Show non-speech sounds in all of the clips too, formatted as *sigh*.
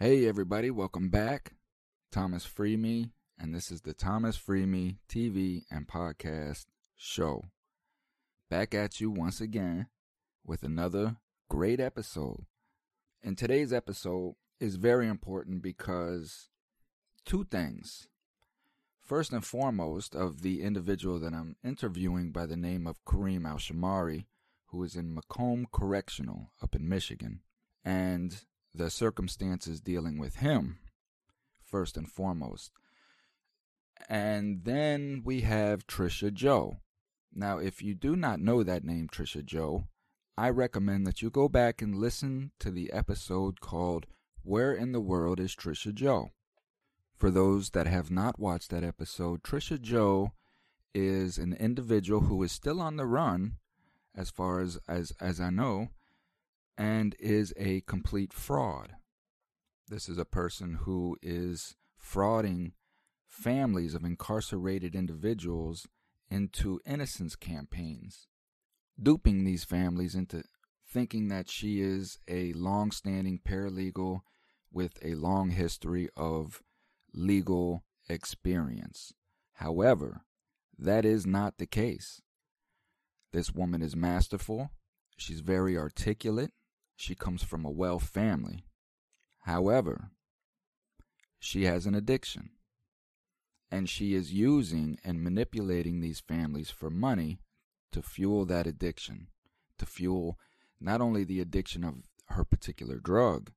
Hey, everybody, welcome back. Thomas Freeme, and this is the Thomas Freeme TV and Podcast Show. Back at you once again with another great episode. And today's episode is very important because two things. First and foremost, of the individual that I'm interviewing by the name of Kareem Al Shamari, who is in Macomb Correctional up in Michigan. And the circumstances dealing with him, first and foremost. And then we have Trisha Joe. Now, if you do not know that name, Trisha Joe, I recommend that you go back and listen to the episode called Where in the World is Trisha Joe? For those that have not watched that episode, Trisha Joe is an individual who is still on the run, as far as, as, as I know, and is a complete fraud. This is a person who is frauding families of incarcerated individuals into innocence campaigns, duping these families into thinking that she is a long standing paralegal with a long history of legal experience. However, that is not the case. This woman is masterful. She's very articulate. She comes from a well family. However, she has an addiction. And she is using and manipulating these families for money to fuel that addiction, to fuel not only the addiction of her particular drug,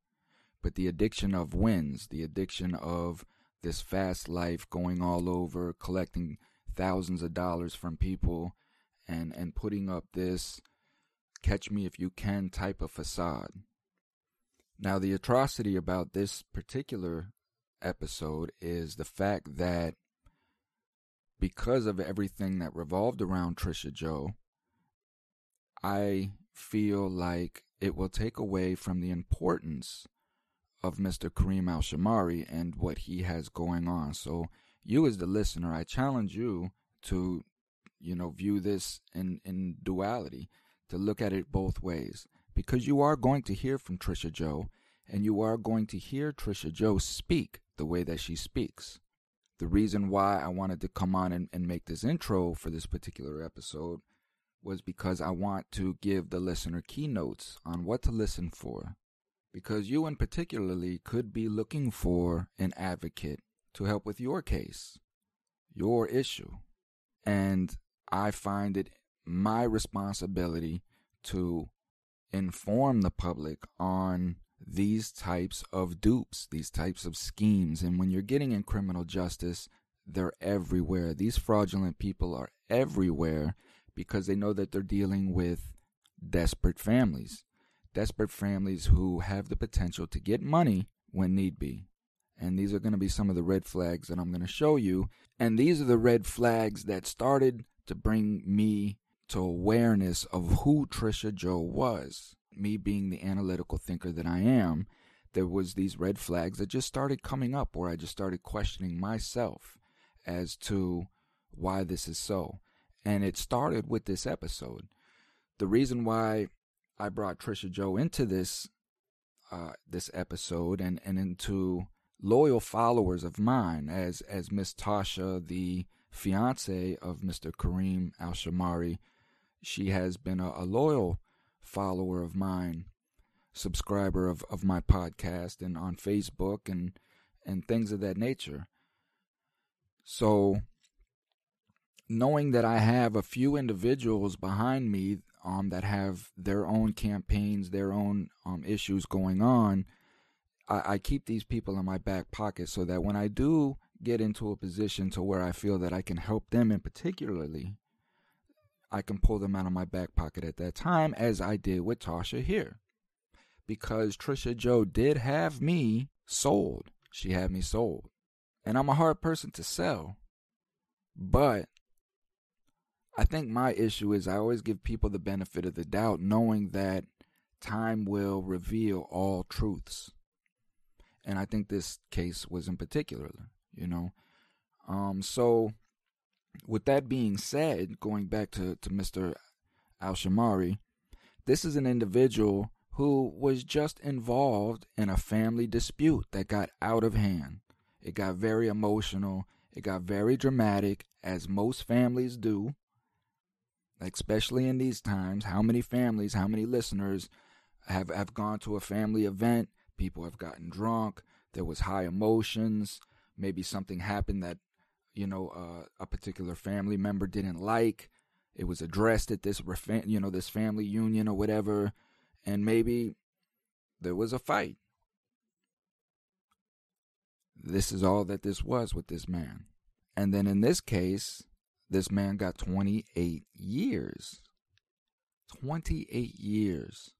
but the addiction of wins, the addiction of this fast life going all over, collecting thousands of dollars from people and, and putting up this catch me if you can type of facade. Now, the atrocity about this particular episode is the fact that because of everything that revolved around Trisha Joe, I feel like it will take away from the importance of Mr. Kareem Al Shamari and what he has going on. So, you as the listener, I challenge you to, you know, view this in, in duality to look at it both ways because you are going to hear from Trisha Joe and you are going to hear Trisha Joe speak the way that she speaks. The reason why I wanted to come on and, and make this intro for this particular episode was because I want to give the listener keynotes on what to listen for. Because you, in particularly, could be looking for an advocate to help with your case, your issue. And I find it my responsibility to inform the public on these types of dupes, these types of schemes. And when you're getting in criminal justice, they're everywhere. These fraudulent people are everywhere because they know that they're dealing with desperate families. Desperate families who have the potential to get money when need be. And these are going to be some of the red flags that I'm going to show you. And these are the red flags that started to bring me to awareness of who Trisha Joe was. Me being the analytical thinker that I am, there was these red flags that just started coming up where I just started questioning myself as to why this is so. And it started with this episode. The reason why I brought Trisha Joe into this uh, this episode and, and into loyal followers of mine as as Miss Tasha, the fiance of Mr. Kareem Al Shamari, she has been a, a loyal follower of mine, subscriber of, of my podcast and on Facebook and and things of that nature. So knowing that I have a few individuals behind me um, that have their own campaigns, their own um, issues going on, I, I keep these people in my back pocket so that when I do get into a position to where I feel that I can help them in particularly, I can pull them out of my back pocket at that time, as I did with Tasha here. Because Trisha Joe did have me sold. She had me sold. And I'm a hard person to sell. But I think my issue is I always give people the benefit of the doubt, knowing that time will reveal all truths. And I think this case was in particular, you know. Um, so with that being said, going back to, to Mr. Al Shamari, this is an individual who was just involved in a family dispute that got out of hand. It got very emotional, it got very dramatic, as most families do, especially in these times. How many families, how many listeners have, have gone to a family event? People have gotten drunk, there was high emotions, maybe something happened that you know uh, a particular family member didn't like it was addressed at this you know this family union or whatever and maybe there was a fight. This is all that this was with this man. And then in this case this man got 28 years. 28 years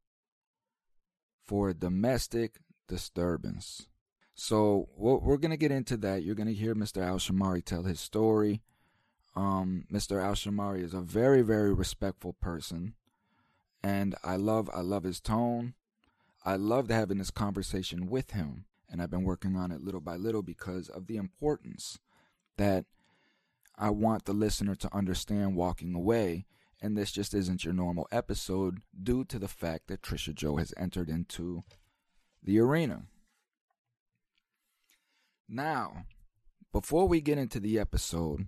for a domestic disturbance so we're going to get into that. You're going to hear Mr. Al Shamari tell his story. Um, Mr. Al Shamari is a very, very respectful person, and I love, I love his tone. I loved having this conversation with him, and I've been working on it little by little because of the importance that I want the listener to understand walking away. And this just isn't your normal episode due to the fact that Trisha Joe has entered into the arena. Now, before we get into the episode,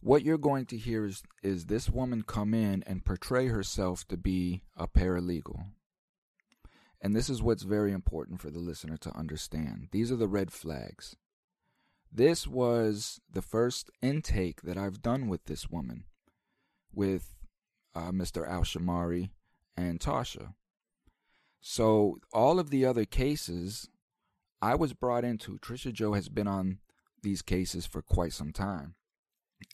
what you're going to hear is, is this woman come in and portray herself to be a paralegal. And this is what's very important for the listener to understand. These are the red flags. This was the first intake that I've done with this woman, with uh, Mr. Al Shamari and Tasha. So, all of the other cases I was brought into. Trisha Joe has been on these cases for quite some time.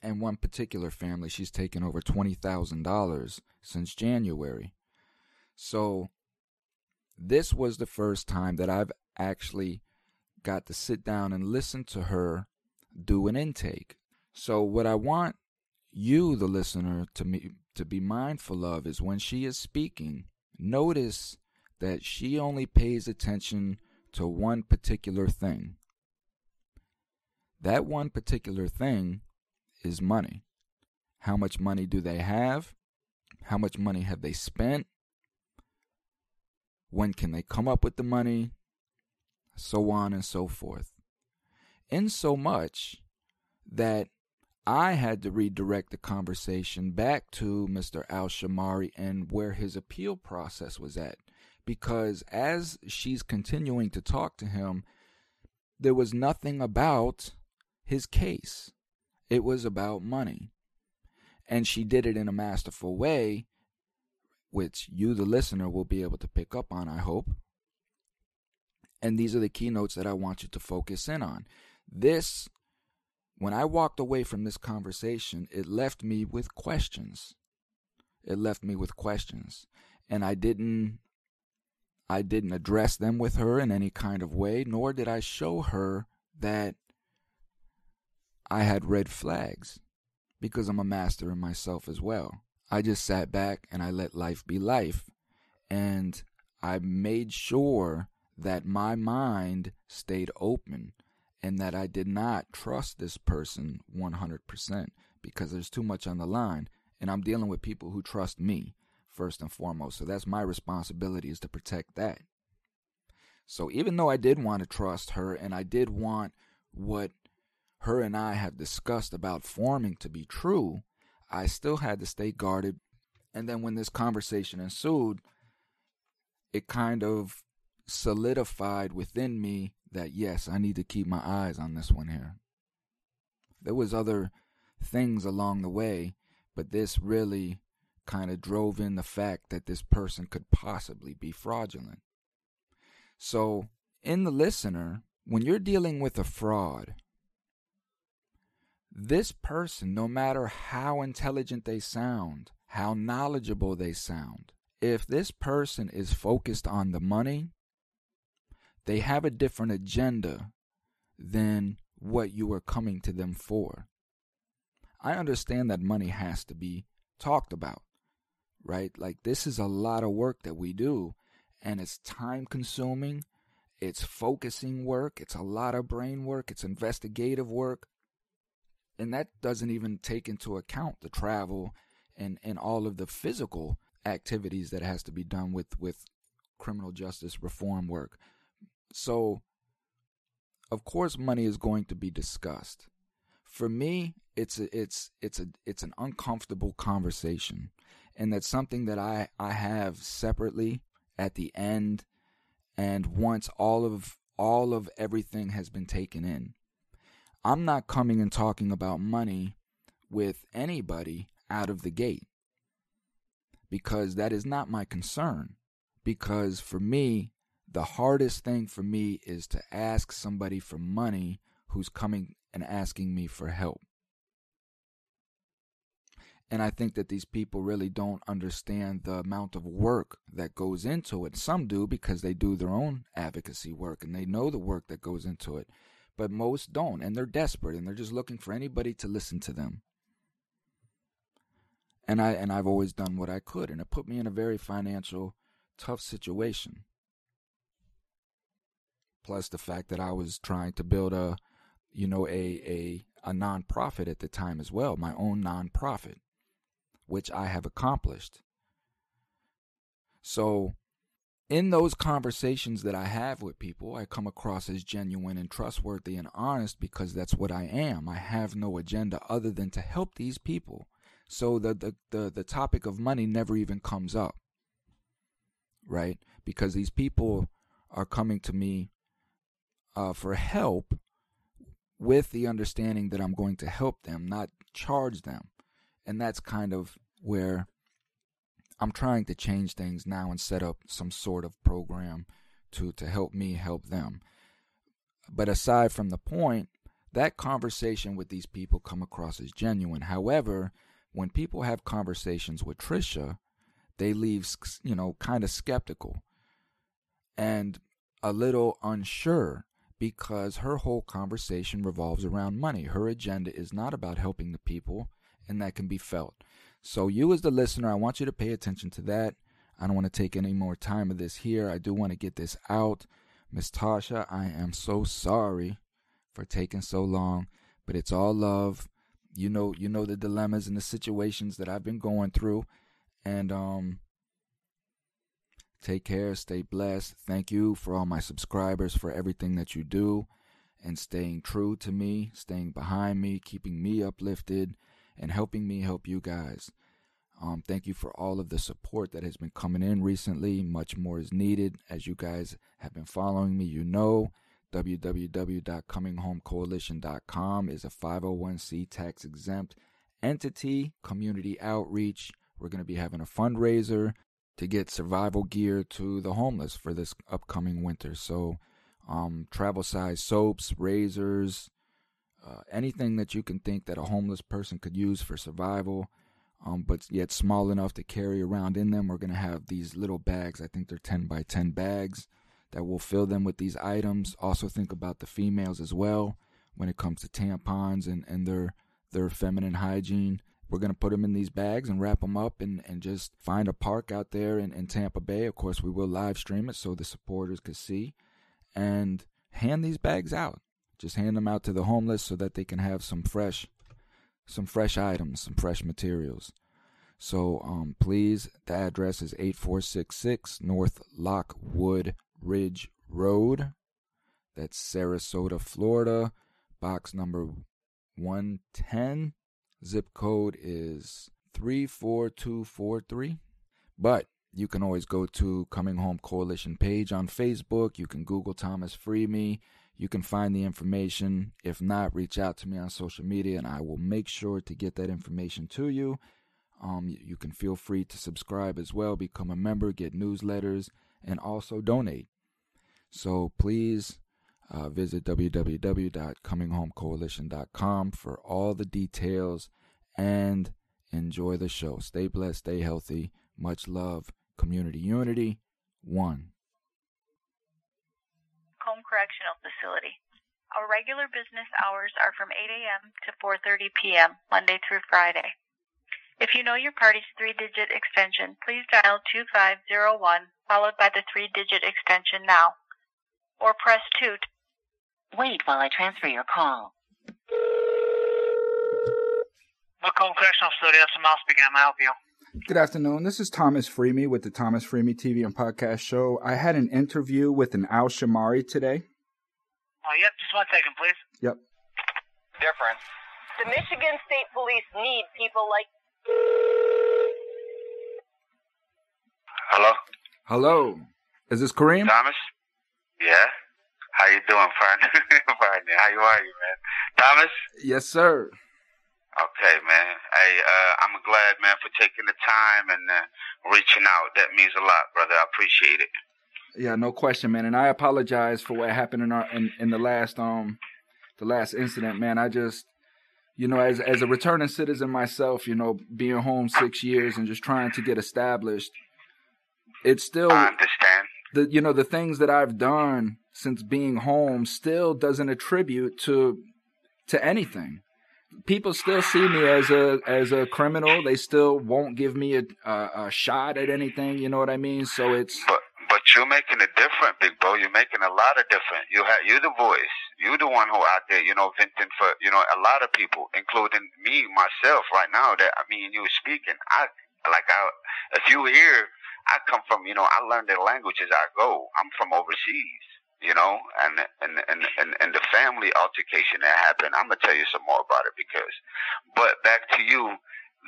And one particular family, she's taken over $20,000 since January. So this was the first time that I've actually got to sit down and listen to her do an intake. So what I want you, the listener, to me to be mindful of is when she is speaking, notice that she only pays attention to one particular thing. That one particular thing is money. How much money do they have? How much money have they spent? When can they come up with the money? So on and so forth. In so much that I had to redirect the conversation back to Mr. Al Shamari and where his appeal process was at because as she's continuing to talk to him, there was nothing about his case. It was about money. And she did it in a masterful way, which you, the listener, will be able to pick up on, I hope. And these are the keynotes that I want you to focus in on. This, when I walked away from this conversation, it left me with questions. It left me with questions. And I didn't I didn't address them with her in any kind of way, nor did I show her that I had red flags because I'm a master in myself as well. I just sat back and I let life be life. And I made sure that my mind stayed open and that I did not trust this person 100% because there's too much on the line. And I'm dealing with people who trust me first and foremost. So that's my responsibility is to protect that. So even though I did want to trust her and I did want what her and I have discussed about forming to be true, I still had to stay guarded. And then when this conversation ensued, it kind of solidified within me that yes, I need to keep my eyes on this one here. There was other things along the way, but this really kind of drove in the fact that this person could possibly be fraudulent. So, in the listener, when you're dealing with a fraud, this person, no matter how intelligent they sound, how knowledgeable they sound, if this person is focused on the money, they have a different agenda than what you are coming to them for. I understand that money has to be talked about right? Like this is a lot of work that we do and it's time consuming. It's focusing work. It's a lot of brain work. It's investigative work. And that doesn't even take into account the travel and, and all of the physical activities that has to be done with with criminal justice reform work. So, of course, money is going to be discussed. For me, it's a, it's it's a it's an uncomfortable conversation, and that's something that I I have separately at the end, and once all of all of everything has been taken in. I'm not coming and talking about money with anybody out of the gate because that is not my concern. Because for me, the hardest thing for me is to ask somebody for money who's coming and asking me for help. And I think that these people really don't understand the amount of work that goes into it. Some do because they do their own advocacy work and they know the work that goes into it. But most don't, and they're desperate and they're just looking for anybody to listen to them. And I and I've always done what I could, and it put me in a very financial tough situation. Plus the fact that I was trying to build a, you know, a a a nonprofit at the time as well, my own nonprofit, which I have accomplished. So, in those conversations that I have with people, I come across as genuine and trustworthy and honest because that's what I am. I have no agenda other than to help these people. So the the the, the topic of money never even comes up right? Because these people are coming to me uh, for help with the understanding that I'm going to help them, not charge them. And that's kind of where I'm trying to change things now and set up some sort of program to, to help me help them. But aside from the point, that conversation with these people come across as genuine. However, when people have conversations with Trisha, they leave, you know, kind of skeptical and a little unsure because her whole conversation revolves around money. Her agenda is not about helping the people, and that can be felt. So, you as the listener, I want you to pay attention to that. I don't want to take any more time of this here. I do want to get this out. Miss Tasha, I am so sorry for taking so long, but it's all love. You know, you know the dilemmas and the situations that I've been going through, and um, take care, stay blessed. Thank you for all my subscribers for everything that you do and staying true to me, staying behind me, keeping me uplifted, and helping me help you guys. Um, thank you for all of the support that has been coming in recently. Much more is needed. As you guys have been following me, you know www.cominghomecoalition.com is a 501c tax exempt entity, community outreach, we're going to be having a fundraiser to get survival gear to the homeless for this upcoming winter. So, um, travel size soaps, razors, uh, anything that you can think that a homeless person could use for survival, um, but yet small enough to carry around in them. We're going to have these little bags. I think they're 10 by 10 bags that will fill them with these items. Also, think about the females as well when it comes to tampons and, and their, their feminine hygiene. We're going to put them in these bags and wrap them up and, and just find a park out there in, in Tampa Bay. Of course, we will live stream it so the supporters could see and hand these bags out. Just hand them out to the homeless so that they can have some fresh some fresh items, some fresh materials. So um, please, the address is 8466 North Lockwood Ridge Road. That's Sarasota, Florida. Box number 110. Zip code is 34243. But you can always go to Coming Home Coalition page on Facebook. You can Google Thomas Free Me. You can find the information. If not, reach out to me on social media and I will make sure to get that information to you. Um, you can feel free to subscribe as well, become a member, get newsletters, and also donate. So please uh, visit www.cominghomecoalition.com for all the details and enjoy the show. Stay blessed, stay healthy. Much love, community unity. One. Home Correctional Facility. Our regular business hours are from 8 a.m. to 4:30 p.m. Monday through Friday. If you know your party's three-digit extension, please dial 2501 followed by the three-digit extension now, or press 2 Wait while I transfer your call. Macomb Correctional Facility, that's Mouse speaking. How may I help you? Good afternoon. This is Thomas Freemy with the Thomas Freemy TV and Podcast Show. I had an interview with an Al Shamari today. Oh, yep. Just one second, please. Yep. Different. The Michigan State Police need people like. Hello, Hello. Is this Kareem? Thomas. Yeah. How you doing, *laughs* partner? partner, how you are you, man? Thomas. Yes, sir. Okay, man. Hey, uh, I'm glad, man, for taking the time and uh, reaching out. That means a lot, brother. I appreciate it. Yeah, no question, man. And I apologize for what happened in our in, in the last um the last incident, man. I just you know, as as a returning citizen myself, you know, being home six years and just trying to get established, it's still I understand. the you know the things that I've done since being home still doesn't attribute to to anything. People still see me as a as a criminal. They still won't give me a, a a shot at anything. You know what I mean? So it's But you're making a difference, big bro. You're making a lot of difference. You have you're the voice. You're the one who out there, you know, venting for you know a lot of people, including me myself right now. That I mean, you speaking. I like I if you hear, I come from you know I learned the language as I go. I'm from overseas. You know, and and and and, and the family altercation that happened. I'm gonna tell you some more about it because. But back to you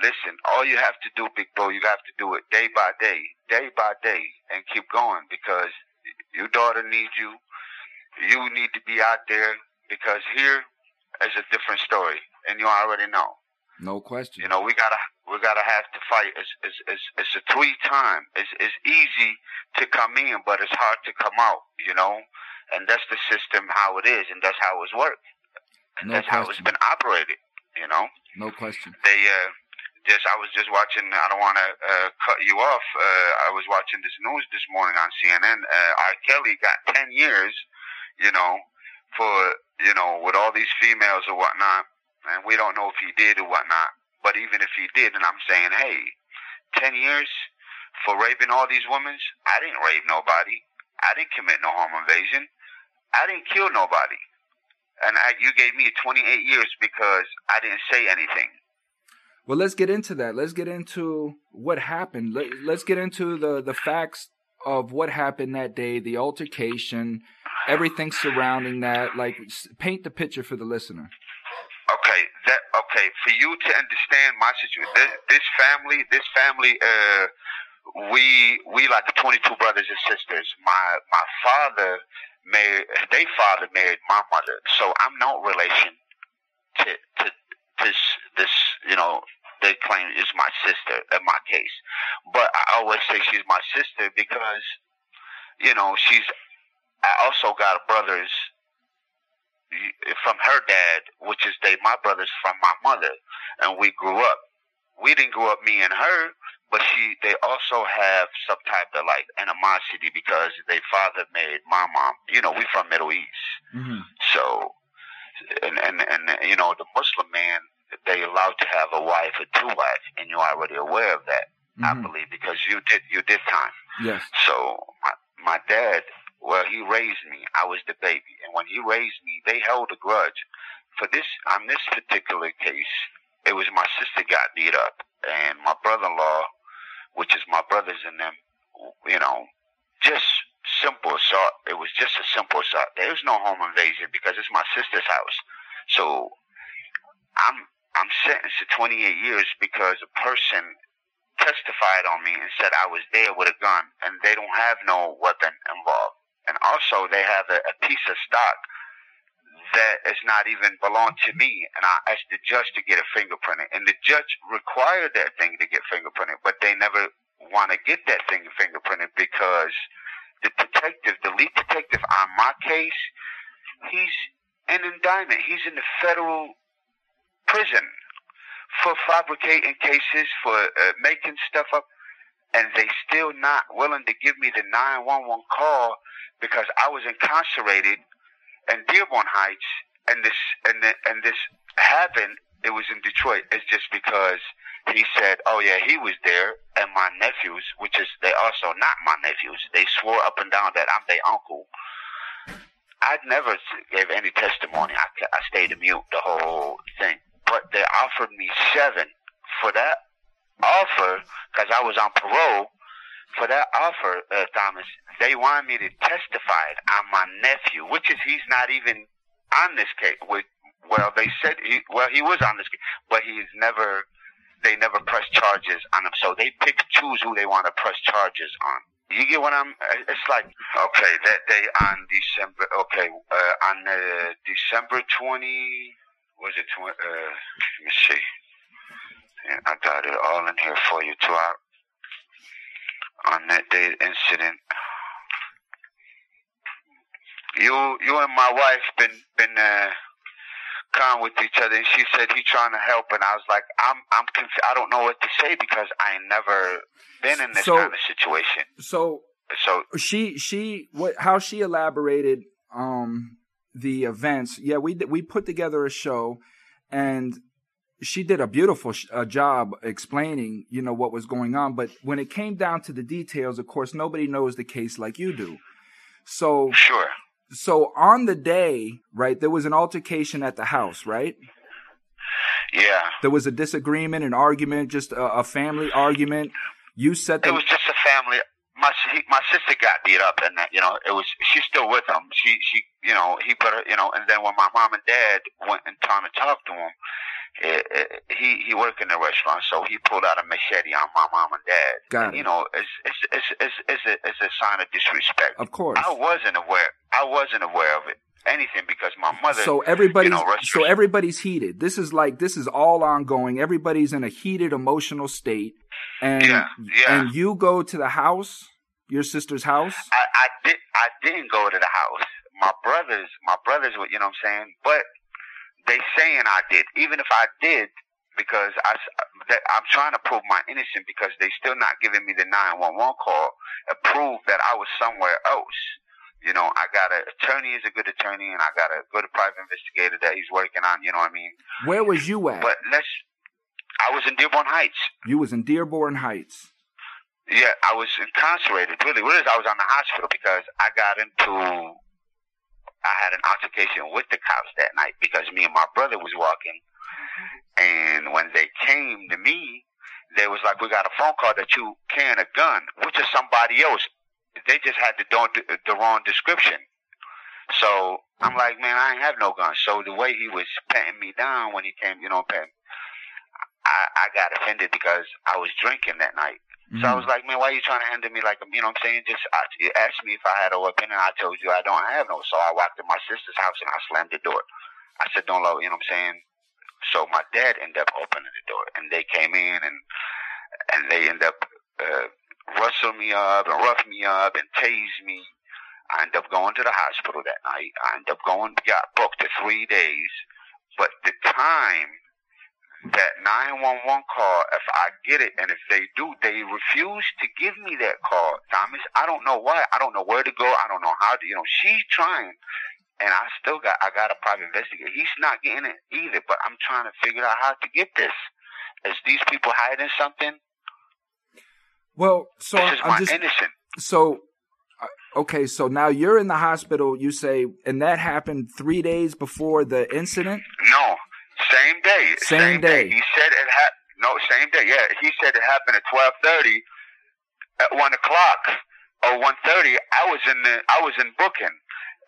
listen, all you have to do, big bro, you have to do it day by day, day by day, and keep going because your daughter needs you. You need to be out there because here is a different story, and you already know. no question. You know, we gotta we gotta have to fight. It's it's it's, it's a three time. It's it's easy to come in, but it's hard to come out. You know, and that's the system how it is, and that's how it's worked, and No that's how it's been operated. You know No question. they uh just I was just watching I don't want to uh, cut you off uh I was watching this news this morning on CNN uh R. Kelly got 10 years you know for you know with all these females or whatnot and we don't know if he did or whatnot but even if he did and I'm saying hey 10 years for raping all these women I didn't rape nobody I didn't commit no home invasion I didn't kill nobody and I, you gave me 28 years because I didn't say anything Well, let's get into that. Let's get into what happened. Let, let's get into the the facts of what happened that day, the altercation, everything surrounding that. Like, paint the picture for the listener. Okay, that okay for you to understand my situation. This, this family, this family, uh, we we like the twenty two brothers and sisters. My my father married, they father married my mother, so I'm no relation to to this this you know they claim is my sister in my case, but I always say she's my sister because you know she's. I also got brothers from her dad, which is they my brothers from my mother, and we grew up. We didn't grow up me and her, but she they also have some type of like animosity because their father made my mom. You know, we from Middle East, Mm-hmm. so and and and you know the Muslim man they allowed to have a wife or two wives, and you're already aware of that, I Mhm. believe, because you did you did time. Yes. So my, my dad, well, he raised me. I was the baby, and when he raised me, they held a grudge. For this, on this particular case, it was my sister got beat up, and my brother-in-law, which is my brothers and them, you know, just simple assault. It was just a simple assault. There was no home invasion because it's my sister's house. So I'm I'm sentenced to 28 years because a person testified on me and said I was there with a gun, and they don't have no weapon involved. And also, they have a, a piece of stock that is not even belong to me, and I asked the judge to get it fingerprinted, and the judge required that thing to get fingerprinted, but they never want to get that thing fingerprinted because the detective, the lead detective on my case, he's an indictment. He's in the federal prison for fabricating cases, for uh, making stuff up, and they still not willing to give me the 911 call because I was incarcerated in Dearborn Heights, and this and the, and this happened. It was in Detroit. It's just because he said, "Oh yeah, he was there," and my nephews, which is they also not my nephews, they swore up and down that I'm their uncle. I never gave any testimony. I, I stayed mute the whole thing. But they offered me seven for that. offer, because I was on parole, for that offer, uh, Thomas, they wanted me to testify on my nephew, which is he's not even on this case. Well, they said he, well he was on this case, but he's never. They never press charges on him, so they pick choose who they want to press charges on. You get what I'm? It's like okay, that day on December. Okay, uh, on uh, December twenty. Was it twenty? Uh, let me see. Yeah, I got it all in here for you too. I, on that day incident, you you and my wife been been uh, con with each other, and she said he's trying to help, and I was like, I'm I'm conf- I don't know what to say because I ain't never been in this So- kind of situation. So So she she what how she elaborated um the events. Yeah we we put together a show and she did a beautiful sh- uh, job explaining you know what was going on. But when it came down to the details of course nobody knows the case like you do. So sure, so on the day right there was an altercation at the house right? Yeah. there was a disagreement an argument just a, a family argument. You set the It was just a family. My he, my sister got beat up, and that you know it was she's still with him. She she you know he put her you know, and then when my mom and dad went and trying to talk to him, eh, eh, he he worked in the restaurant, so he pulled out a machete on my mom and dad. Got and, it. You know, it's it's it's it's it's a, it's a sign of disrespect. of course I wasn't aware. I wasn't aware of it anything because my mother. so everybody's you know, so everybody's heated. This is like this is all ongoing. Everybody's in a heated emotional state, and Yeah, yeah. and you go to the house, your sister's house. I, I did I didn't go to the house. My brothers my brothers were you know what I'm saying? But they saying I did. Even if I did because I I'm trying to prove my innocence because they still not giving me the 911 call to prove that I was somewhere else. You know, I got an attorney is a good attorney and I got a good private investigator that he's working on, you know what I mean? Where was you at? But let's I was in Dearborn Heights. you was in Dearborn Heights. Yeah, I was incarcerated. Really, what is, I was on the hospital because I got into, I had an altercation with the cops that night because me and my brother was walking, and when they came to me, they was like, "We got a phone call that you carrying a gun," which is somebody else. They just had the the wrong description. So I'm like, man, I ain't have no gun. So the way he was patting me down when he came, you know, patting, I, I got offended because I was drinking that night. So I was like, man, why are you trying to handle me like, you know what I'm saying? Just I, you asked me if I had a weapon, and I told you I don't have no. So I walked to my sister's house and I slammed the door. I said, don't love, you know what I'm saying? So my dad ended up opening the door, and they came in, and and they ended up uh, rustle me up and rough me up and tase me. I ended up going to the hospital that night. I ended up going, got booked to three days. But the time that 911 call, if I get it, and if they do, they refuse to give me that call, Thomas. I don't know why. I don't know where to go. I don't know how to, you know, she's trying. And I still got, I got a private investigator. He's not getting it either, but I'm trying to figure out how to get this. Is these people hiding something? Well, so this is I'm my just innocent. so uh, okay. So now you're in the hospital. You say, and that happened three days before the incident. No, same day. Same day. He said it happened. No, same day. Yeah, he said it happened at twelve thirty, at one o'clock or one thirty. I was in the. I was in booking,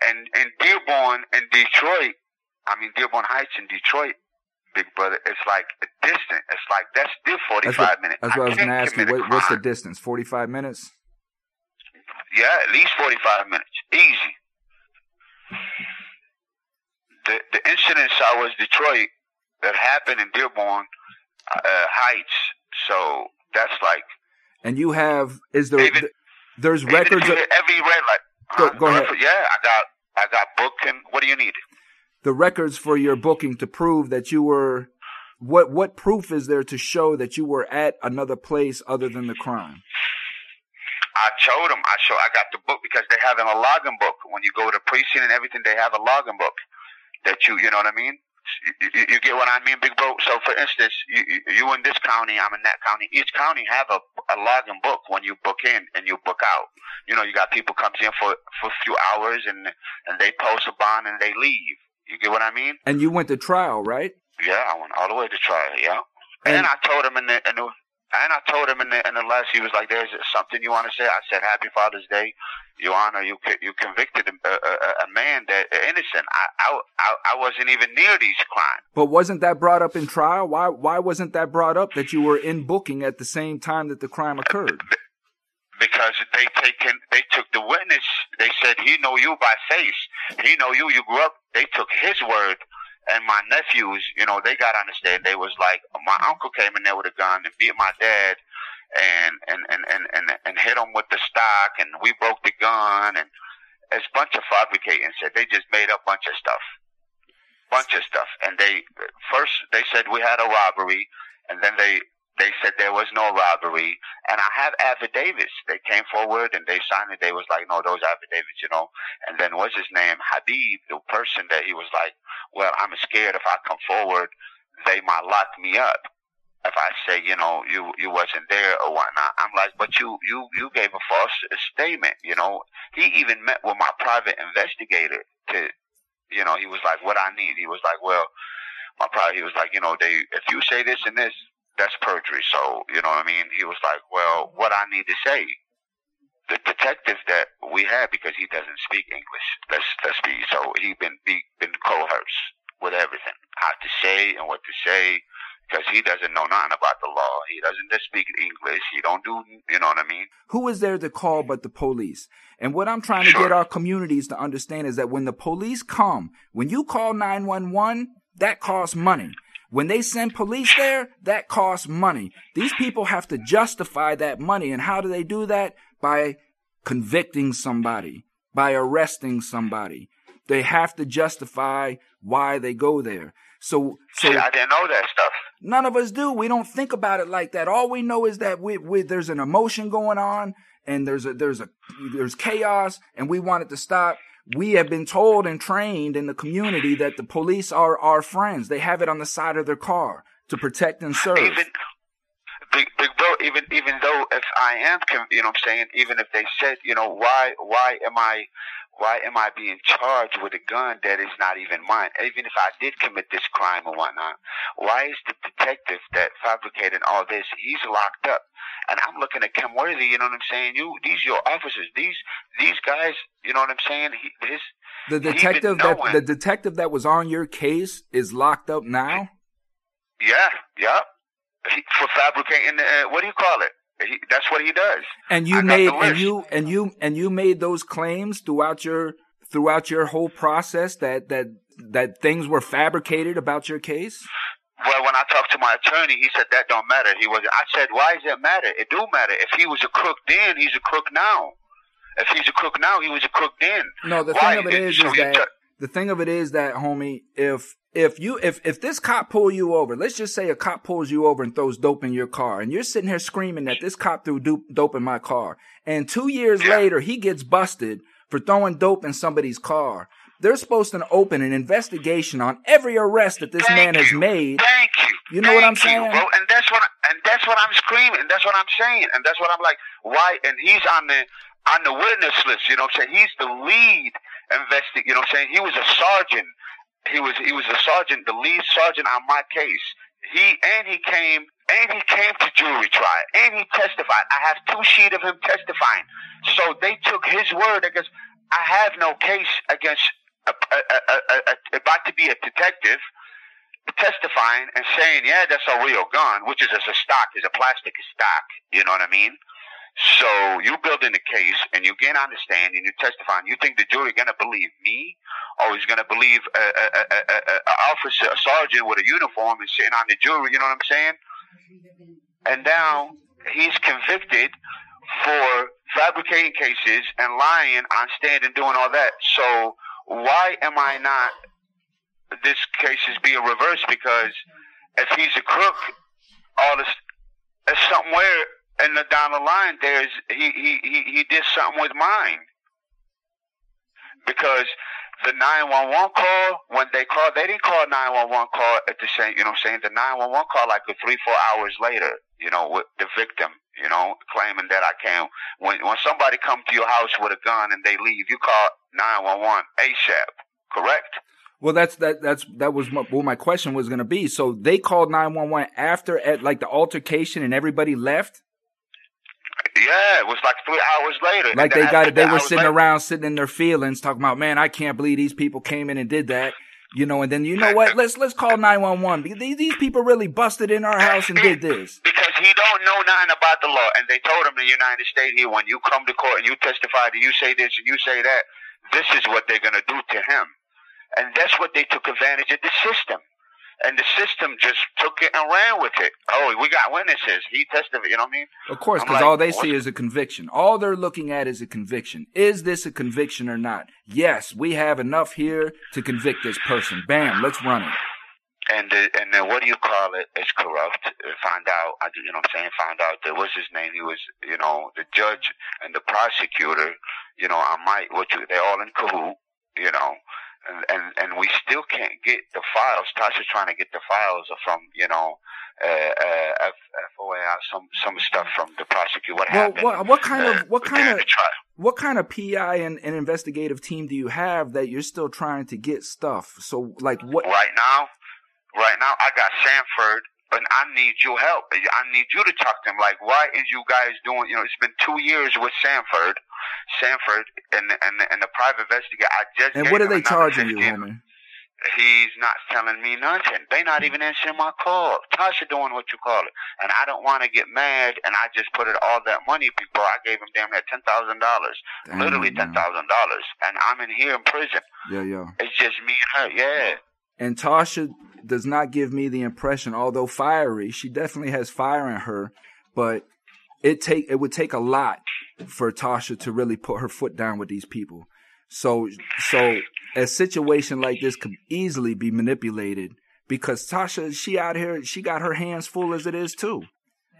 and in Dearborn in Detroit. I mean Dearborn Heights in Detroit. Big brother, it's like a distance. It's like that's still forty five minutes. that's what I was can't going to ask you. What, what's the distance? Forty-five minutes. Yeah, at least 45 minutes. Easy. The the incident I was Detroit that happened in Dearborn uh, Heights. So that's like And you have is there? David- there's even records. Of, every red light. Go- Huh? go ahead. Yeah, I got I got booked and what do you need? the records for your booking to prove that you were. What what proof is there to show that you were at another place other than the crime? I showed them. I show. I got the book because they have in a login book. When you go to precinct and everything, they have a login book that you. You know what I mean? You, you, you get what I mean, big bro. So, for instance, you, you you in this county, I'm in that county. Each county have a a log login book when you book in and you book out. You know, you got people comes in for for a few hours and and they post a bond and they leave. You get what I mean? And you went to trial, right? Yeah, I went all the way to trial. Yeah. And- And, I told them in the, in the And I told him in the in the last, he was like, "There's something you want to say." I said, "Happy Father's Day, Your Honor. You you convicted a, a, a man that innocent. I, I I I wasn't even near these crimes." But wasn't that brought up in trial? Why why wasn't that brought up that you were in booking at the same time that the crime occurred? Because they taken they took the witness. They said he know you by face. He know you. You grew up. They took his word and my nephews, you know, they got on the stand. They was like, my uncle came in there with a gun and beat my dad, and and and and and, and hit him with the stock, and we broke the gun, and it's a bunch of fabricating. Said they just made up a bunch of stuff, bunch of stuff, and they first they said we had a robbery, and then they they said there was no robbery, and I have affidavits. They came forward and they signed it. They was like, no, those affidavits, you know. And then what's his name? Habib, the person that he was like, well, I'm scared if I come forward, they might lock me up. If I say, you know, you you wasn't there or whatnot, I'm like, but you you you gave a false statement, you know. He even met with my private investigator to, you know, he was like, what I need. He was like, well, my private, he was like, you know, they if you say this and this, that's perjury. So, you know what I mean? He was like, well, what I need to say. The detective that we had, because he doesn't speak English, let's, let's be, so he been, be, been coerced with everything. How to say and what to say, because he doesn't know nothing about the law. He doesn't just speak English. He don't do, you know what I mean? Who is there to call but the police? And what I'm trying to Sure. get our communities to understand is that when the police come, when you call 911, that costs money. When they send police there, that costs money. These people have to justify that money. And how do they do that? By convicting somebody, by arresting somebody. They have to justify why they go there. So, so See, I didn't know that stuff. None of us do. We don't think about it like that. All we know is that we, we there's an emotion going on and there's a there's a there's chaos and we want it to stop. We have been told and trained in the community that the police are our friends. They have it on the side of their car to protect and serve. Even big, big bro, even even though if I am, you know, I'm saying, even if they said, you know, why why am I why am I being charged with a gun that is not even mine? Even if I did commit this crime or whatnot, why is the detective that fabricated all this? He's locked up, and I'm looking at Kim Worthy. You know what I'm saying? You, these your officers. These these guys. You know what I'm saying? He, his The detective that knowing- the detective that was on your case is locked up now. yeah, yeah. He, for fabricating, uh, what do you call it? He, that's what he does. And you got made and you and you and you made those claims throughout your throughout your whole process that that that things were fabricated about your case. Well, when I talked to my attorney, he said that don't matter. He was. I said, why does it matter? It do matter. If he was a crook then, he's a crook now. If he's a crook now, he was a crook then. No, the Why? thing of it is, So is that t- the thing of it is that, homie, if if you if if this cop pull you over, let's just say a cop pulls you over and throws dope in your car, and you're sitting here screaming that this cop threw dope, dope in my car, and two years Yeah. later he gets busted for throwing dope in somebody's car. They're supposed to open an investigation on every arrest that this Thank man has you. made. Thank you. You know what I'm Thank you, saying? bro. And that's what. And that's what I'm screaming. That's what I'm saying. And that's what I'm like. Why? And he's on the on the witness list. You know what I'm saying? He's the lead investig. You know what I'm saying? He was a sergeant. He was he was a sergeant, the lead sergeant on my case. He and he came and he came to jury trial and he testified. I have two sheet of him testifying. So they took his word against. I have no case against a, a, about to be a detective testifying and saying, yeah, that's a real gun, which is a stock, is a plastic stock. You know what I mean? So you building the case and you the and you're testifying. You think the jury gonna believe me, or is gonna believe a, a, a, a officer, a sergeant with a uniform and sitting on the jury? You know what I'm saying? And now he's convicted for fabricating cases and lying on stand and doing all that. So why am I not? This case is being reversed? Because if he's a crook, all this, somewhere in the down the line there's he he he, he did something with mine. Because the 911 call when they called they didn't call 911 call at the same you know saying? The 911 call like a three four hours later you know with the victim you know claiming that I came when when somebody come to your house with a gun and they leave you call 911 ASAP correct Well, that's that. That's that was my, what my question was going to be. So they called nine one one after at like the altercation, and everybody left. Yeah, it was like three hours later. Like they got it. They were sitting like- around, sitting in their feelings, talking about, man, I can't believe these people came in and did that. You know, and then you know what? Let's let's call nine one one these these people really busted in our house and did this. Because he don't know nothing about the law, and they told him in the United States here, when you come to court and you testify and you say this and you say that, this is what they're gonna do to him, and that's what they took advantage of the system, and the system just took it and ran with it. Oh, we got witnesses. He testified. You know what I mean? Of course, because like, all they what? see is a conviction. All they're looking at is a conviction. Is this a conviction or not? Yes, we have enough here to convict this person. Bam, let's run it. and the, and then what do you call it? It's corrupt. Uh, Find out, I- you know what I'm saying? Find out that what's his name? He was, you know, the judge and the prosecutor. You know, I might. What you? They're all in cahoot. You know, and and and we still can't get the files. Tasha's trying to get the files from, you know, uh, uh, F, some some stuff from the prosecutor. What Well, happened? what what kind uh, of what kind of what kind of PI and, and investigative team do you have that you're still trying to get stuff? So like what? Right now, right now, I got Sanford, but I need your help. I need you to talk to him. Like, why is you guys doing? You know, it's been two years with Sanford, Sanford, and and and the private investigator. I just And what are they charging you, 15. homie? He's not telling me nothing. They not even answering my call. Tasha doing what you call it, and I don't want to get mad. And I just put it all that money before I gave him damn near ten thousand dollars, literally ten thousand dollars, and I'm in here in prison. Yeah, yeah. It's just me and her. Yeah. And Tasha does not give me the impression, although fiery, she definitely has fire in her, but it take it would take a lot for Tasha to really put her foot down with these people. So so a situation like this could easily be manipulated because Tasha, she out here, she got her hands full as it is too.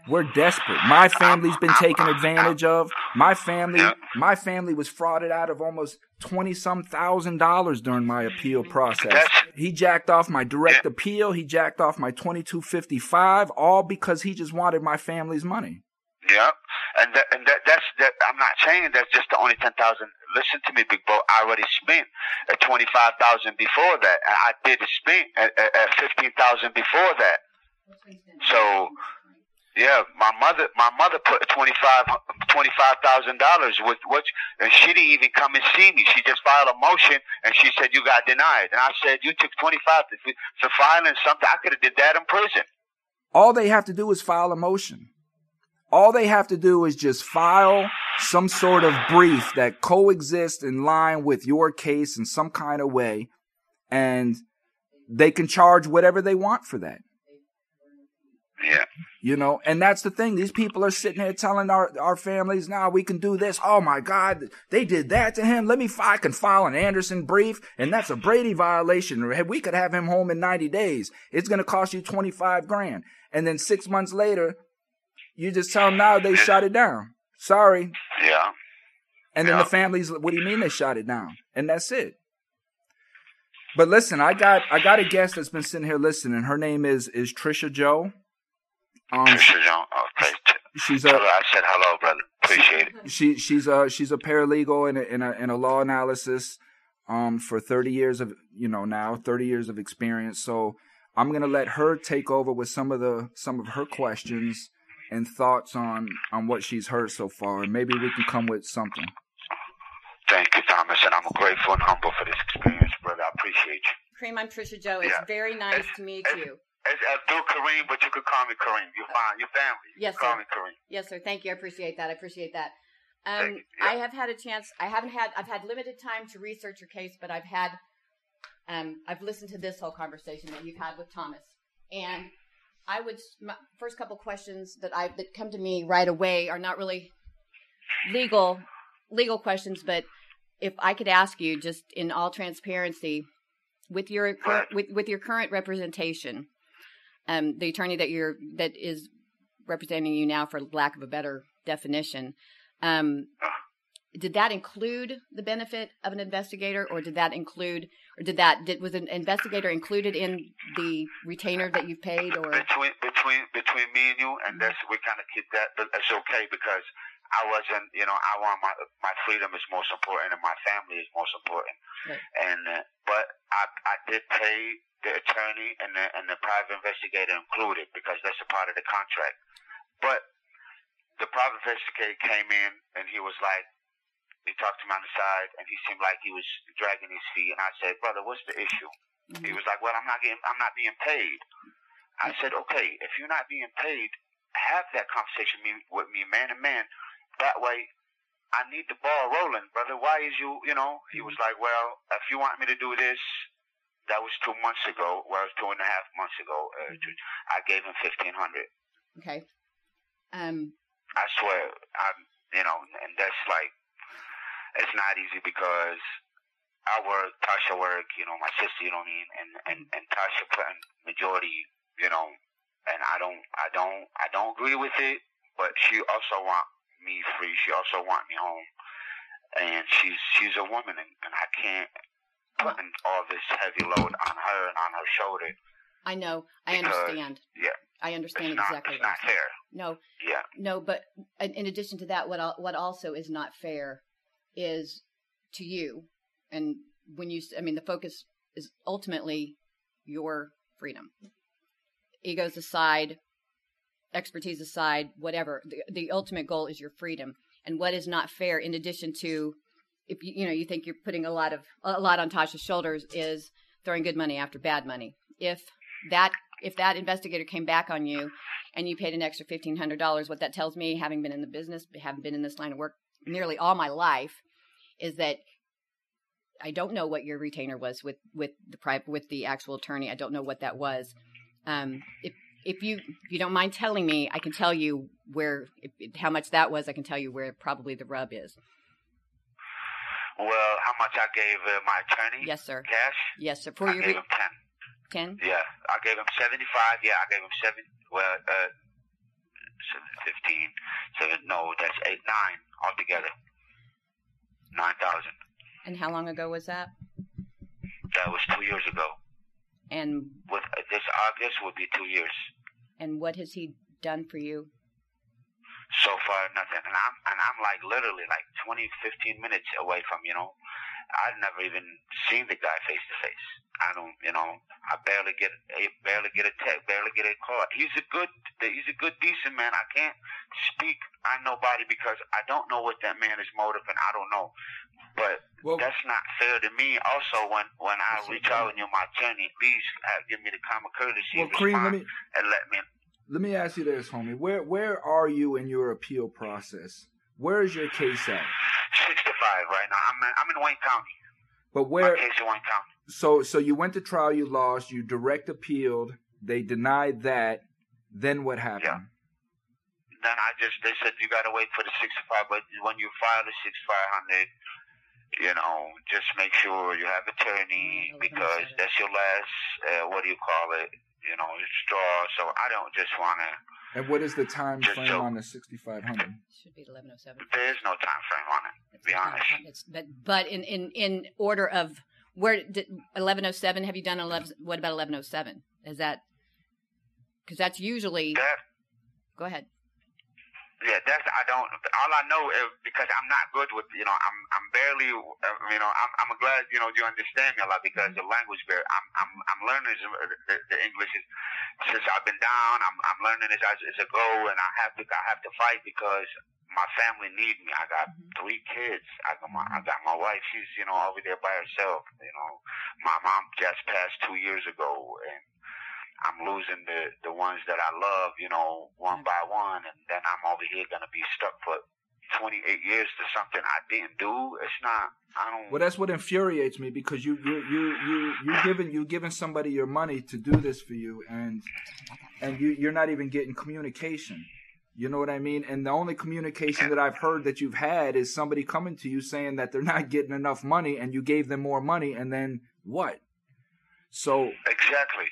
We're desperate. My family's been taken advantage of. My family, my family was frauded out of almost twenty some thousand dollars during my appeal process. He jacked off my direct appeal. He jacked off my twenty two fifty five, all because he just wanted my family's money. Yeah, and that, and that, that's that. I'm not saying that's just the only ten thousand. Listen to me, big bro. I already spent at twenty five thousand before that, and I did spend at, at, at fifteen thousand before that. So, yeah, my mother, my mother put twenty five twenty five thousand dollars with which, and she didn't even come and see me. She just filed a motion, and she said you got denied. And I said you took twenty five for filing something. I could have did that in prison. All they have to do is file a motion. All they have to do is just file some sort of brief that coexists in line with your case in some kind of way, and they can charge whatever they want for that. Yeah. You know, and that's the thing. These people are sitting here telling our, our families, now we can do this. Oh my God, they did that to him. Let me, fi- I can file an Anderson brief, and that's a Brady violation. We could have him home in 90 days. It's going to cost you 25 grand. And then six months later, you just tell them now they shot it down. Sorry. Yeah. And then Yeah. the families, what do you mean they shot it down? And that's it. But listen, I got I got a guest that's been sitting here listening. Her name is is Trisha Joe. Um, Trisha Jones. Okay. she's Tell her a I said hello, brother. Appreciate it. she she's a she's a paralegal in a, in a in a law analysis um for 30 years of you know now 30 years of experience so i'm going to let her take over with some of the some of her questions and thoughts on on what she's heard so far and maybe we can come with something Thank you, Thomas, and I'm grateful and humble for this experience, brother. I appreciate you. Kareem, I'm Trisha Joe. It's Yeah. very nice to meet you. It's Abdul Kareem, but you could call me Kareem. You're fine. Your family. You Yes, call sir. me Kareem. Yes, sir. Thank you. I appreciate that. I appreciate that. Um, you. I have had a chance. I haven't had. I've had limited time to research your case, but I've had. Um, I've listened to this whole conversation that you've had with Thomas, and I would. My first couple questions that I that come to me right away are not really legal legal questions, but if I could ask you, just in all transparency, with your Right. with with your current representation, um, the attorney that you're that is representing you now, for lack of a better definition, um, did that include the benefit of an investigator, or did that include, or did that did was an investigator included in the retainer that you've paid, or Between between between me and you, and that's we kind of keep that, but it's okay because I wasn't, you know, I want my my freedom is most important and my family is most important. Right. And uh, but I I did pay the attorney and the and the private investigator included because that's a part of the contract. But the private investigator came in and he was like, he talked to me on the side and he seemed like he was dragging his feet. And I said, brother, what's the issue? Mm-hmm. He was like, well, I'm not getting, I'm not being paid. I said, okay, if you're not being paid, have that conversation me- with me, man to man. That way, I need the ball rolling, brother. Why is you, you know? He mm-hmm. was like, well, if you want me to do this, that was two months ago. Well, it was two and a half months ago. Uh, I gave him fifteen hundred. Okay. Um. I swear, I'm, you know, and that's like, it's not easy because I work, Tasha work, you know, my sister, you know what I mean, and and and Tasha putting majority, you know, and I don't, I don't, I don't agree with it, but she also want me free. She also want me home, and she's she's a woman, and, and I can't putting all this heavy load on her and on her shoulder. I know. I Because, understand. yeah, I understand It's not, exactly. it's not fair. No, Yeah, no, but in in addition to that, what what also is not fair is to you, and when you, I mean, the focus is ultimately your freedom. Egos aside, expertise aside, whatever. The, the ultimate goal is your freedom, and what is not fair, in addition to, if you you know you think you're putting a lot of a lot on Tasha's shoulders, is throwing good money after bad money. If that if that investigator came back on you and you paid an extra fifteen hundred dollars, what that tells me, having been in the business, having been in this line of work nearly all my life, is that I don't know what your retainer was with with the private with the actual attorney. I don't know what that was. Um, if if you if you don't mind telling me, I can tell you where if, how much that was. I can tell you where probably the rub is. Well, how much I gave uh, my attorney? Yes, sir. Cash? Yes, sir. For I your gave him ten. ten. Yeah, I gave him seventy-five. Yeah, I gave him seven. Well, uh, seven, fifteen, seven. No, that's eight, nine altogether. Nine thousand. And how long ago was that? That was two years ago. And With uh, this August would be two years. and what has he done for you? So far, nothing. And I'm and I'm like literally like 20, 15 minutes away from you know. I've never even seen the guy face to face. I don't, you know, I barely get, I barely get a text, barely get a call. He's a good, he's a good, decent man. I can't speak on nobody because I don't know what that man is motive, and I don't know. But Well, that's not fair to me. Also, when when I reach out and you're my attorney, please uh, give me the common courtesy well, Kareem, let me and let me. Let me ask you this, homie. Where where are you in your appeal process? Where is your case at? 65 right now. I'm in, I'm in Wayne County. But My where? case in Wayne County. So so you went to trial, you lost, you direct appealed, they denied that. Then what happened? Yeah. Then I just they said you gotta wait for the 65, but when you file the 6500, you know, just make sure you have attorney because that's your last uh, what do you call it? You know, straw. So I don't just wanna. And what is the time frame joke. on the sixty five hundred? Should be eleven oh seven. There is no time frame on it. To Be honest. It's, but but in in in order of where did eleven oh seven? Have you done eleven? What about eleven oh seven? Is that because that's usually That go ahead. Yeah, that's I don't. All I know is because I'm not good with you know I'm I'm barely uh, you know I'm I'm glad you know you understand me a lot because the language barrier. I'm I'm I'm learning the, the, the English is, since I've been down. I'm I'm learning this as, as a go, and I have to I have to fight because my family need me. I got three kids. I got my I got my wife. She's you know over there by herself. You know, my mom just passed two years ago, and I'm losing the the ones that I love, you know, one by mm-hmm. one, and then I'm over here gonna be stuck for 28 years to something I didn't do. It's not. I don't. Well, that's what infuriates me because you you you you you giving you giving somebody your money to do this for you, and and you you're not even getting communication. You know what I mean? And the only communication that I've heard that you've had is somebody coming to you saying that they're not getting enough money, and you gave them more money, and then what? So exactly.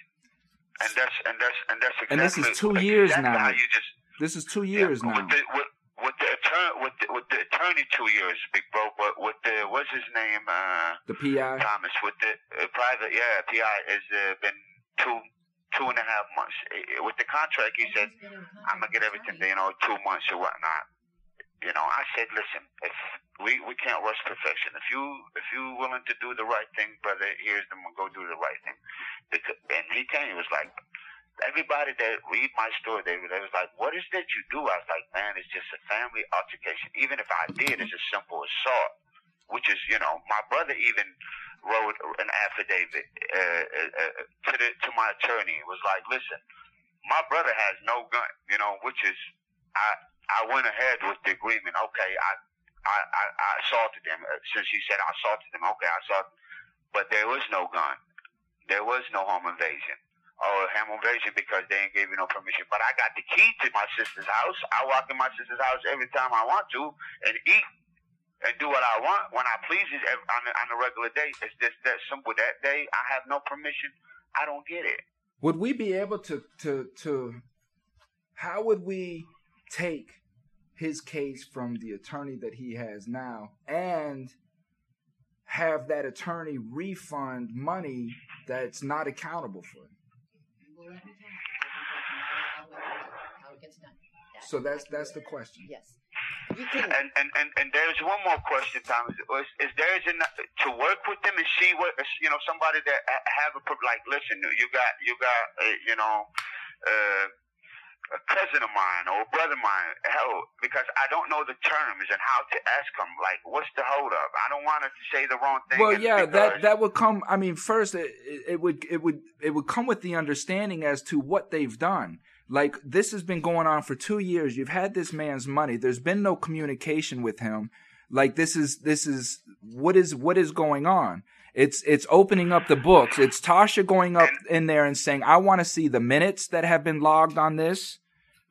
And that's and that's and that's exactly. And this is two years exactly now. You just this is two years yeah, now. With the, with, with the attorney, with the, with the attorney, two years, big bro. But with the what's his name? Uh, The PI. Thomas with the uh, private, yeah, PI has uh, been two two and a half months. With the contract, he said I'm gonna get everything, you know, two months or whatnot. You know, I said, listen, if we we can't rush perfection. If you if you willing to do the right thing, brother, here's them. Go do the right thing. Because, and he came. He was like, everybody that read my story, they, they was like, what is that you do? I was like, man, it's just a family altercation. Even if I did, it's a simple assault, which is, you know, my brother even wrote an affidavit uh, uh, uh, to the to my attorney. It was like, listen, my brother has no gun, you know, which is I I went ahead with the agreement. Okay, I I I, I assaulted him uh, since he said I assaulted him. Okay, I assaulted, but there was no gun. There was no home invasion or home invasion because they ain't gave me no permission. But I got the key to my sister's house. I walk in my sister's house every time I want to and eat and do what I want when I please it on on a regular day. It's just that simple. That day I have no permission. I don't get it. Would we be able to to to how would we take his case from the attorney that he has now and have that attorney refund money that's not accountable for? Him tell us. How it gets done. That- So that's that's the question. Yes. And and and, and there's one more question, Thomas. Is, is there is enough to work with them and see what you know somebody that have a like? Listen, you got you got uh, you know. Uh, a cousin of mine or a brother of mine, hell, because I don't know the terms and how to ask them. Like, what's the hold up? I don't want to say the wrong thing. Well, yeah, that that would come. I mean, first it, it would it would it would come with the understanding as to what they've done. Like this has been going on for two years. You've had this man's money. There's been no communication with him. Like this is this is what is what is going on. It's it's opening up the books. It's Tasha going up in there and saying, "I want to see the minutes that have been logged on this."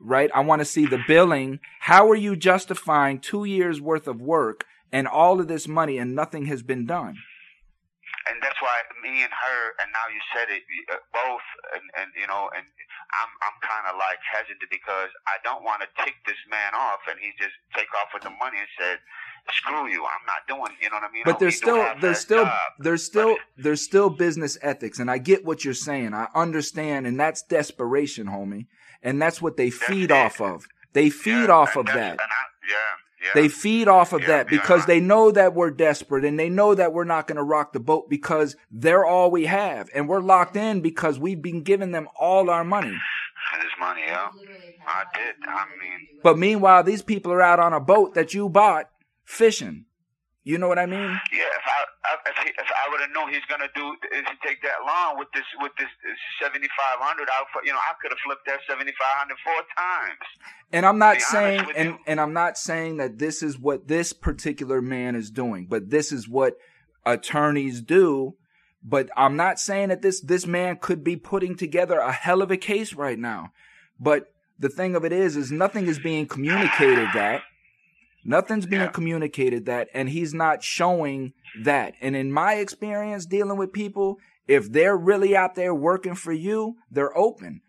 Right? I want to see the billing. How are you justifying two years worth of work and all of this money and nothing has been done? and that's why me and her, and now you said it, uh, both, and, and you know, and I'm I'm kind of like hesitant because I don't want to tick this man off, and he just take off with the money and said, "Screw you, I'm not doing." You know what I mean? But there's still there's still job. there's still there's still business ethics, and I get what you're saying. I understand, and that's desperation, homie, and that's what they feed off of. They feed Yeah, off of that. I, yeah, yeah. They feed off of Yeah, that yeah. because they know that we're desperate and they know that we're not going to rock the boat because they're all we have and we're locked in because we've been giving them all our money. this money, yeah. I did. I mean, But meanwhile, these people are out on a boat that you bought fishing. You know what I mean? yeah. If I if, he, if I would have known he's gonna do if he take that long with this with this seventy five hundred, I you know I could have flipped that seventy five hundred four times. And I'm not saying and, you. and I'm not saying that this is what this particular man is doing, but this is what attorneys do. But I'm not saying that this this man could be putting together a hell of a case right now. But the thing of it is is nothing is being communicated that nothing's being Yeah. communicated that and he's not showing that. And in my experience dealing with people, if they're really out there working for you, they're open.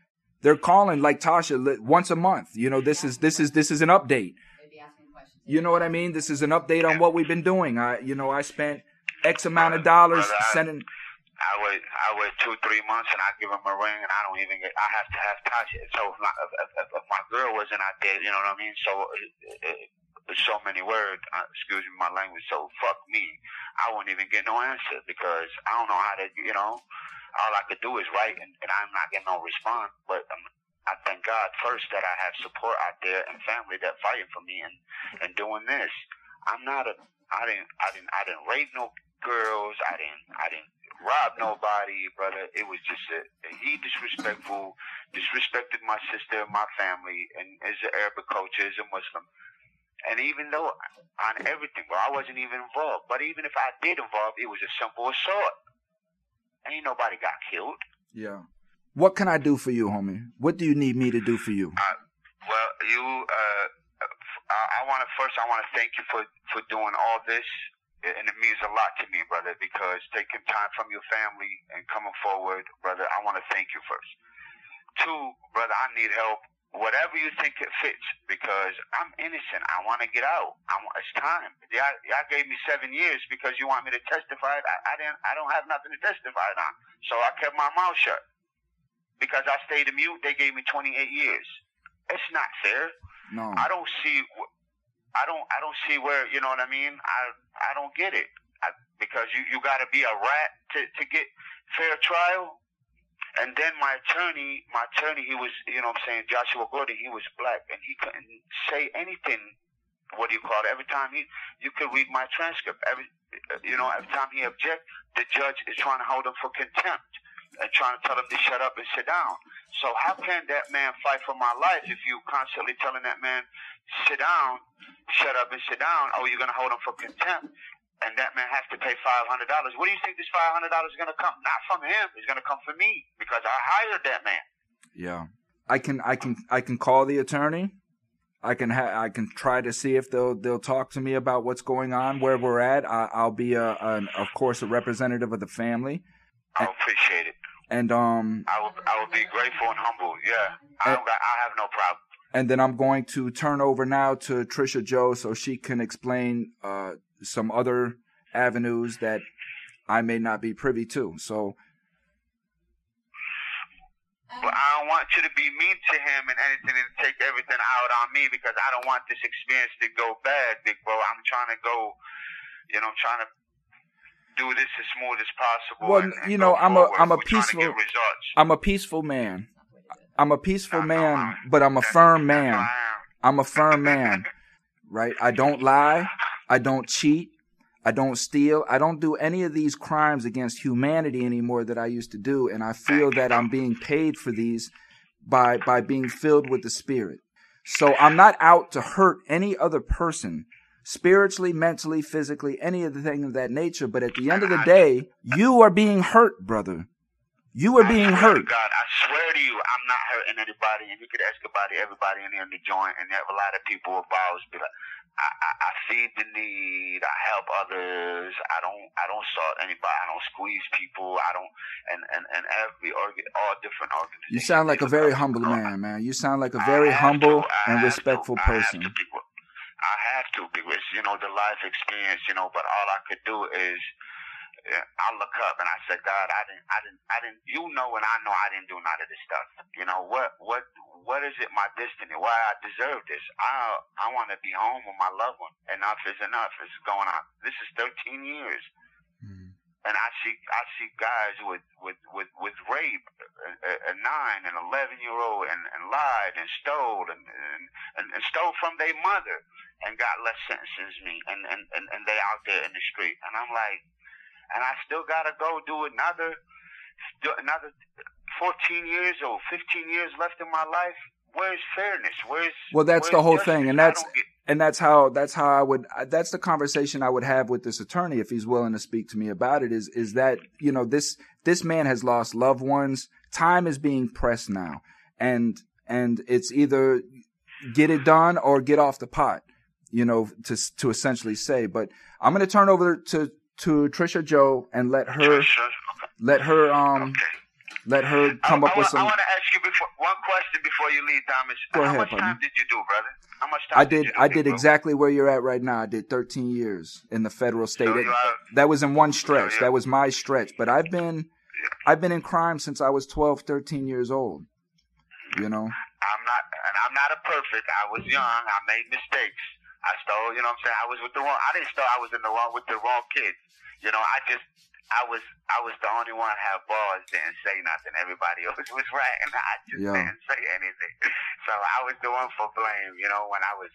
They're calling like Tasha once a month. You know, this is this is this is an update. They'd be asking questions. You know what I mean? This is an update on what we've been doing. I you know, I spent X amount of dollars sending I wait, I wait two, three months, and I give him a ring, and I don't even get. I have to have Tasha. So if my, if, if, if my girl wasn't out there, you know what I mean. So it, it, it's so many words. Uh, excuse me, my language. So fuck me. I wouldn't even get no answer because I don't know how to. You know, all I could do is write, and, and I'm not getting no response. But um, I thank God first that I have support out there and family that fighting for me and and doing this. I'm not a. I didn't. I didn't. I didn't rape no girls. I didn't. I didn't rob nobody, brother. It was just a, he disrespectful, disrespected my sister, my family, and as an Arabic culture, as a Muslim. And even though on everything, well, I wasn't even involved. But even if I did involve, it was a simple assault. Ain't nobody got killed. Yeah. What can I do for you, homie? What do you need me to do for you? Well, you, uh, I, I want to first, I want to thank you for for doing all this, and it means a lot to me, brother, because taking time from your family and coming forward, brother, I want to thank you first. Two, brother, I need help. Whatever you think it fits, because I'm innocent. I want to get out. I want, it's time. Y'all, y'all gave me seven years because you want me to testify. I, I didn't. I don't have nothing to testify on, so I kept my mouth shut. Because I stayed mute, they gave me 28 years. It's not fair. No. I don't see. I don't I don't see where you know what I mean. I I don't get it I, because you you got to be a rat to to get fair trial. And then my attorney, my attorney, he was, you know what I'm saying, Joshua Gordon, he was black and he couldn't say anything, what do you call it, every time he, you could read my transcript, every, you know, every time he object, the judge is trying to hold him for contempt and trying to tell him to shut up and sit down. So how can that man fight for my life if you constantly telling that man, sit down, shut up and sit down, or you're going to hold him for contempt? And that man has to pay five hundred dollars. Where do you think this five hundred dollars is going to come? Not from him. It's going to come from me because I hired that man. Yeah, I can, I can, I can call the attorney. I can, ha- I can try to see if they'll they'll talk to me about what's going on, where we're at. I, I'll be a, an, of course, a representative of the family. I appreciate it, and um, I will, I will be grateful and humble. Yeah, I, don't got, I have no problem. And then I'm going to turn over now to Trisha Joe so she can explain uh, some other avenues that I may not be privy to. So. But I don't want you to be mean to him and anything and take everything out on me because I don't want this experience to go bad, big bro. I'm trying to go, you know, trying to do this as smooth as possible. Well, and, and you know, I'm a I'm a We're trying to peaceful. I'm a peaceful man. I'm a peaceful man, but I'm a firm man. I am. A firm *laughs* man, right? I don't lie. I don't cheat. I don't steal. I don't do any of these crimes against humanity anymore that I used to do. And I feel that I'm being paid for these by, by being filled with the Spirit. So I'm not out to hurt any other person spiritually, mentally, physically, any of the thing of that nature. But at the end of the day, you are being hurt, brother. You are being hurt. God, I swear to you, I'm not hurting anybody, and you could ask about everybody in here in the joint, and there have a lot of people involved. Be like, I, I, I feed the need, I help others, I don't, I don't salt anybody, I don't squeeze people, I don't, and and and every organ, all different organizations. You sound like a very humble man, man. You sound like a very humble to, and respectful to, I have to I have to because you know the life experience, you know. But all I could do is Uh, I look up and I said, God, I didn't, I didn't, I didn't. You know, and I know I didn't do none of this stuff. You know what, what, what is it? My destiny? Why I deserve this? I, I want to be home with my loved one. Enough is enough. It's going on. This is 13 years mm-hmm. and I see I see guys with with with with rape, a, a- a nine and eleven year old, and, and lied and stole and, and and and stole from their mother and got less sentences than me, and and and, and they out there in the street, and I'm like, and I still gotta go do another another fourteen years or fifteen years left in my life. Where's fairness? Where's Well, that's the whole justice? thing, and that's get- and that's how that's how I would uh, that's the conversation I would have with this attorney if he's willing to speak to me about it. Is is that you know this this man has lost loved ones. Time is being pressed now, and and it's either get it done or get off the pot. You know to to essentially say. But I'm going to turn over to to Trisha Joe and let her let her um okay. let her come I, up I, with some. I want to ask you before one question before you leave, Thomas. Go How ahead, much time did you do, brother? How much time I did you I did exactly where you're at right now. I did 13 years in the federal state. So It- that was in one stretch. yeah. That was my stretch. But I've been I've been in crime since I was 12, 13 years old. You know. I'm not, and I'm not a perfect. I was young. I made mistakes. I stole. You know what I'm saying? I was with the wrong. I didn't steal. I was in the wrong with the wrong kids. You know, I just. I was I was the only one have balls, didn't say nothing. Everybody *laughs* else was right, and I just Yeah. didn't say anything. *laughs* So I was the one for blame, you know, when I was,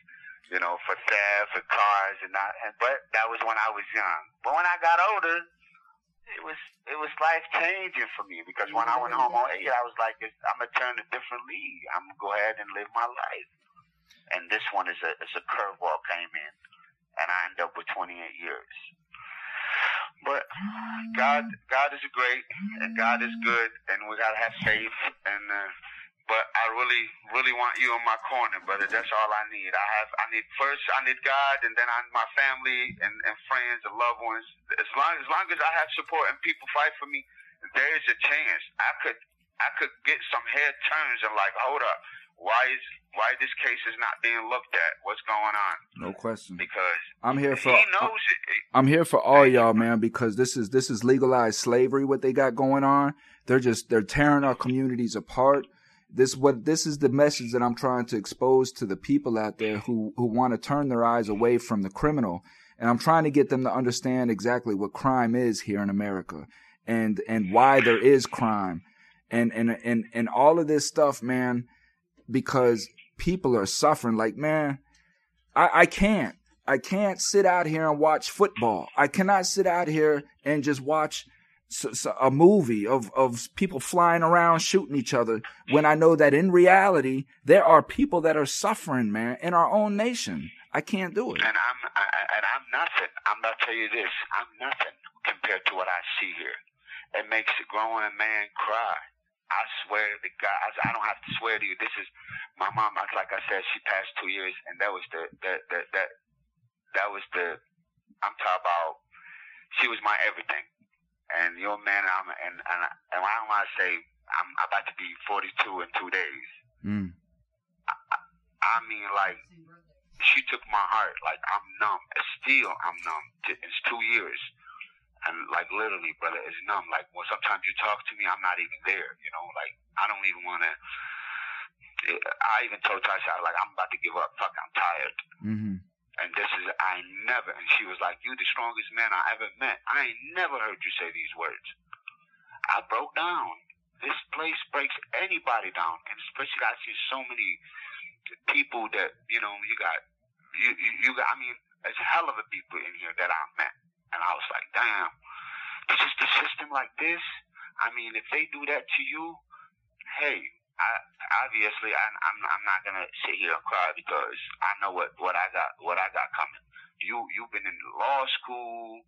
you know, for theft, for cars, and not. And, but that was when I was young. But when I got older, it was it was life changing for me because when I went home on eight, I was like, I'm gonna turn a different league. I'm gonna go ahead and live my life. And this one is a is a curveball came in, and I ended up with 28 years. But God God is great, and God is good, and we gotta have faith. And uh, but I really really want you in my corner, brother. That's all I need. I have I need first I need God, and then I my family and, and friends and loved ones. As long as long as I have support and people fight for me, there is a chance I could I could get some head turns and like, hold up, why is why this case is not being looked at? What's going on? No question. Because I'm here for he knows it. I'm here for all y'all, man, because this is this is legalized slavery. What they got going on, they're just they're tearing our communities apart. This what this is the message that I'm trying to expose to the people out there who who want to turn their eyes away from the criminal, and I'm trying to get them to understand exactly what crime is here in America, and and why there is crime, and and and and all of this stuff, man, because people are suffering. Like, man, I I can't I can't sit out here and watch football. I cannot sit out here and just watch a movie of, of people flying around shooting each other when I know that in reality there are people that are suffering, man, in our own nation. I can't do it. And I'm I, and I'm nothing. I'm gonna tell you this. I'm nothing compared to what I see here. It makes a grown man cry. I swear to God, I, I don't have to swear to you. This is my mom. Like I said, she passed two years, and that was the that that that that was the. I'm talking about. She was my everything and your man, I'm and and, and I don't want to say I'm about to be 42 in two days. Mm. I, I mean, like she took my heart. Like I'm numb. Still, I'm numb. It's two years, and like literally, brother, it's numb. Like when sometimes you talk to me, I'm not even there. You know, like I don't even want to. I even told Tasha, like I'm about to give up. Fuck, I'm tired. Mm-hmm. And this is, I never, and she was like, you the strongest man I ever met. I ain't never heard you say these words. I broke down. This place breaks anybody down. And especially I see so many people that, you know, you got, you, you, you got, I mean, there's a hell of a people in here that I met. And I was like, damn, this is the system like this. I mean, if they do that to you, hey, I, obviously, I, I'm I'm not gonna sit here and cry because I know what what I got what I got coming. You you've been in law school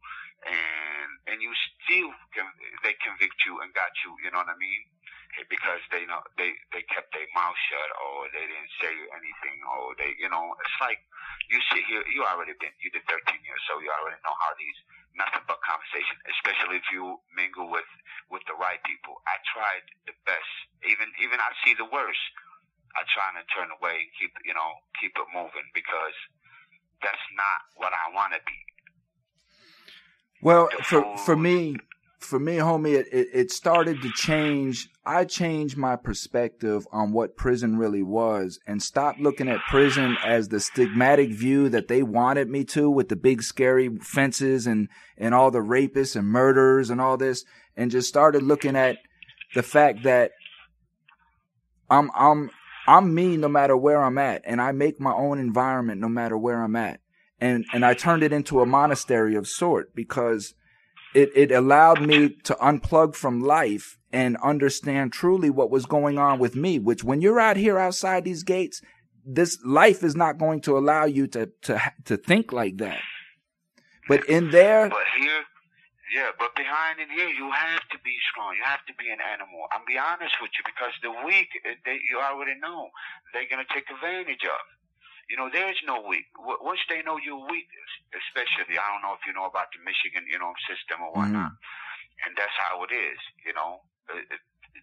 and and you still can they convict you and got you. You know what I mean? Eh, because they know they they kept their mouth shut or they didn't say anything or they you know it's like you sit here you already been you did 13 years so you already know how these nothing but conversation, especially if you mingle with with the right people. I tried the best. Even even I see the worst. I try to turn away keep you know keep it moving because that's not what I want to be. Well, for for me, for me, homie, it, it, it started to change. I changed my perspective on what prison really was and stopped looking at prison as the stigmatic view that they wanted me to with the big scary fences and, and all the rapists and murderers and all this and just started looking at the fact that I'm, I'm, I'm me no matter where I'm at and I make my own environment no matter where I'm at. And, and I turned it into a monastery of sort because it, it allowed me to unplug from life and understand truly what was going on with me, which when you're out here outside these gates, this life is not going to allow you to, to, to think like that. But in there. But here, yeah, but behind in here, you have to be strong. You have to be an animal. I'm be honest with you because the weak, uh, they, you already know, they're going to take advantage of. You know, there's no weak. Once they know you're weak, especially, I don't know if you know about the Michigan, you know, system or mm-hmm. whatnot, mm-hmm. and that's how it is. You know, uh, uh,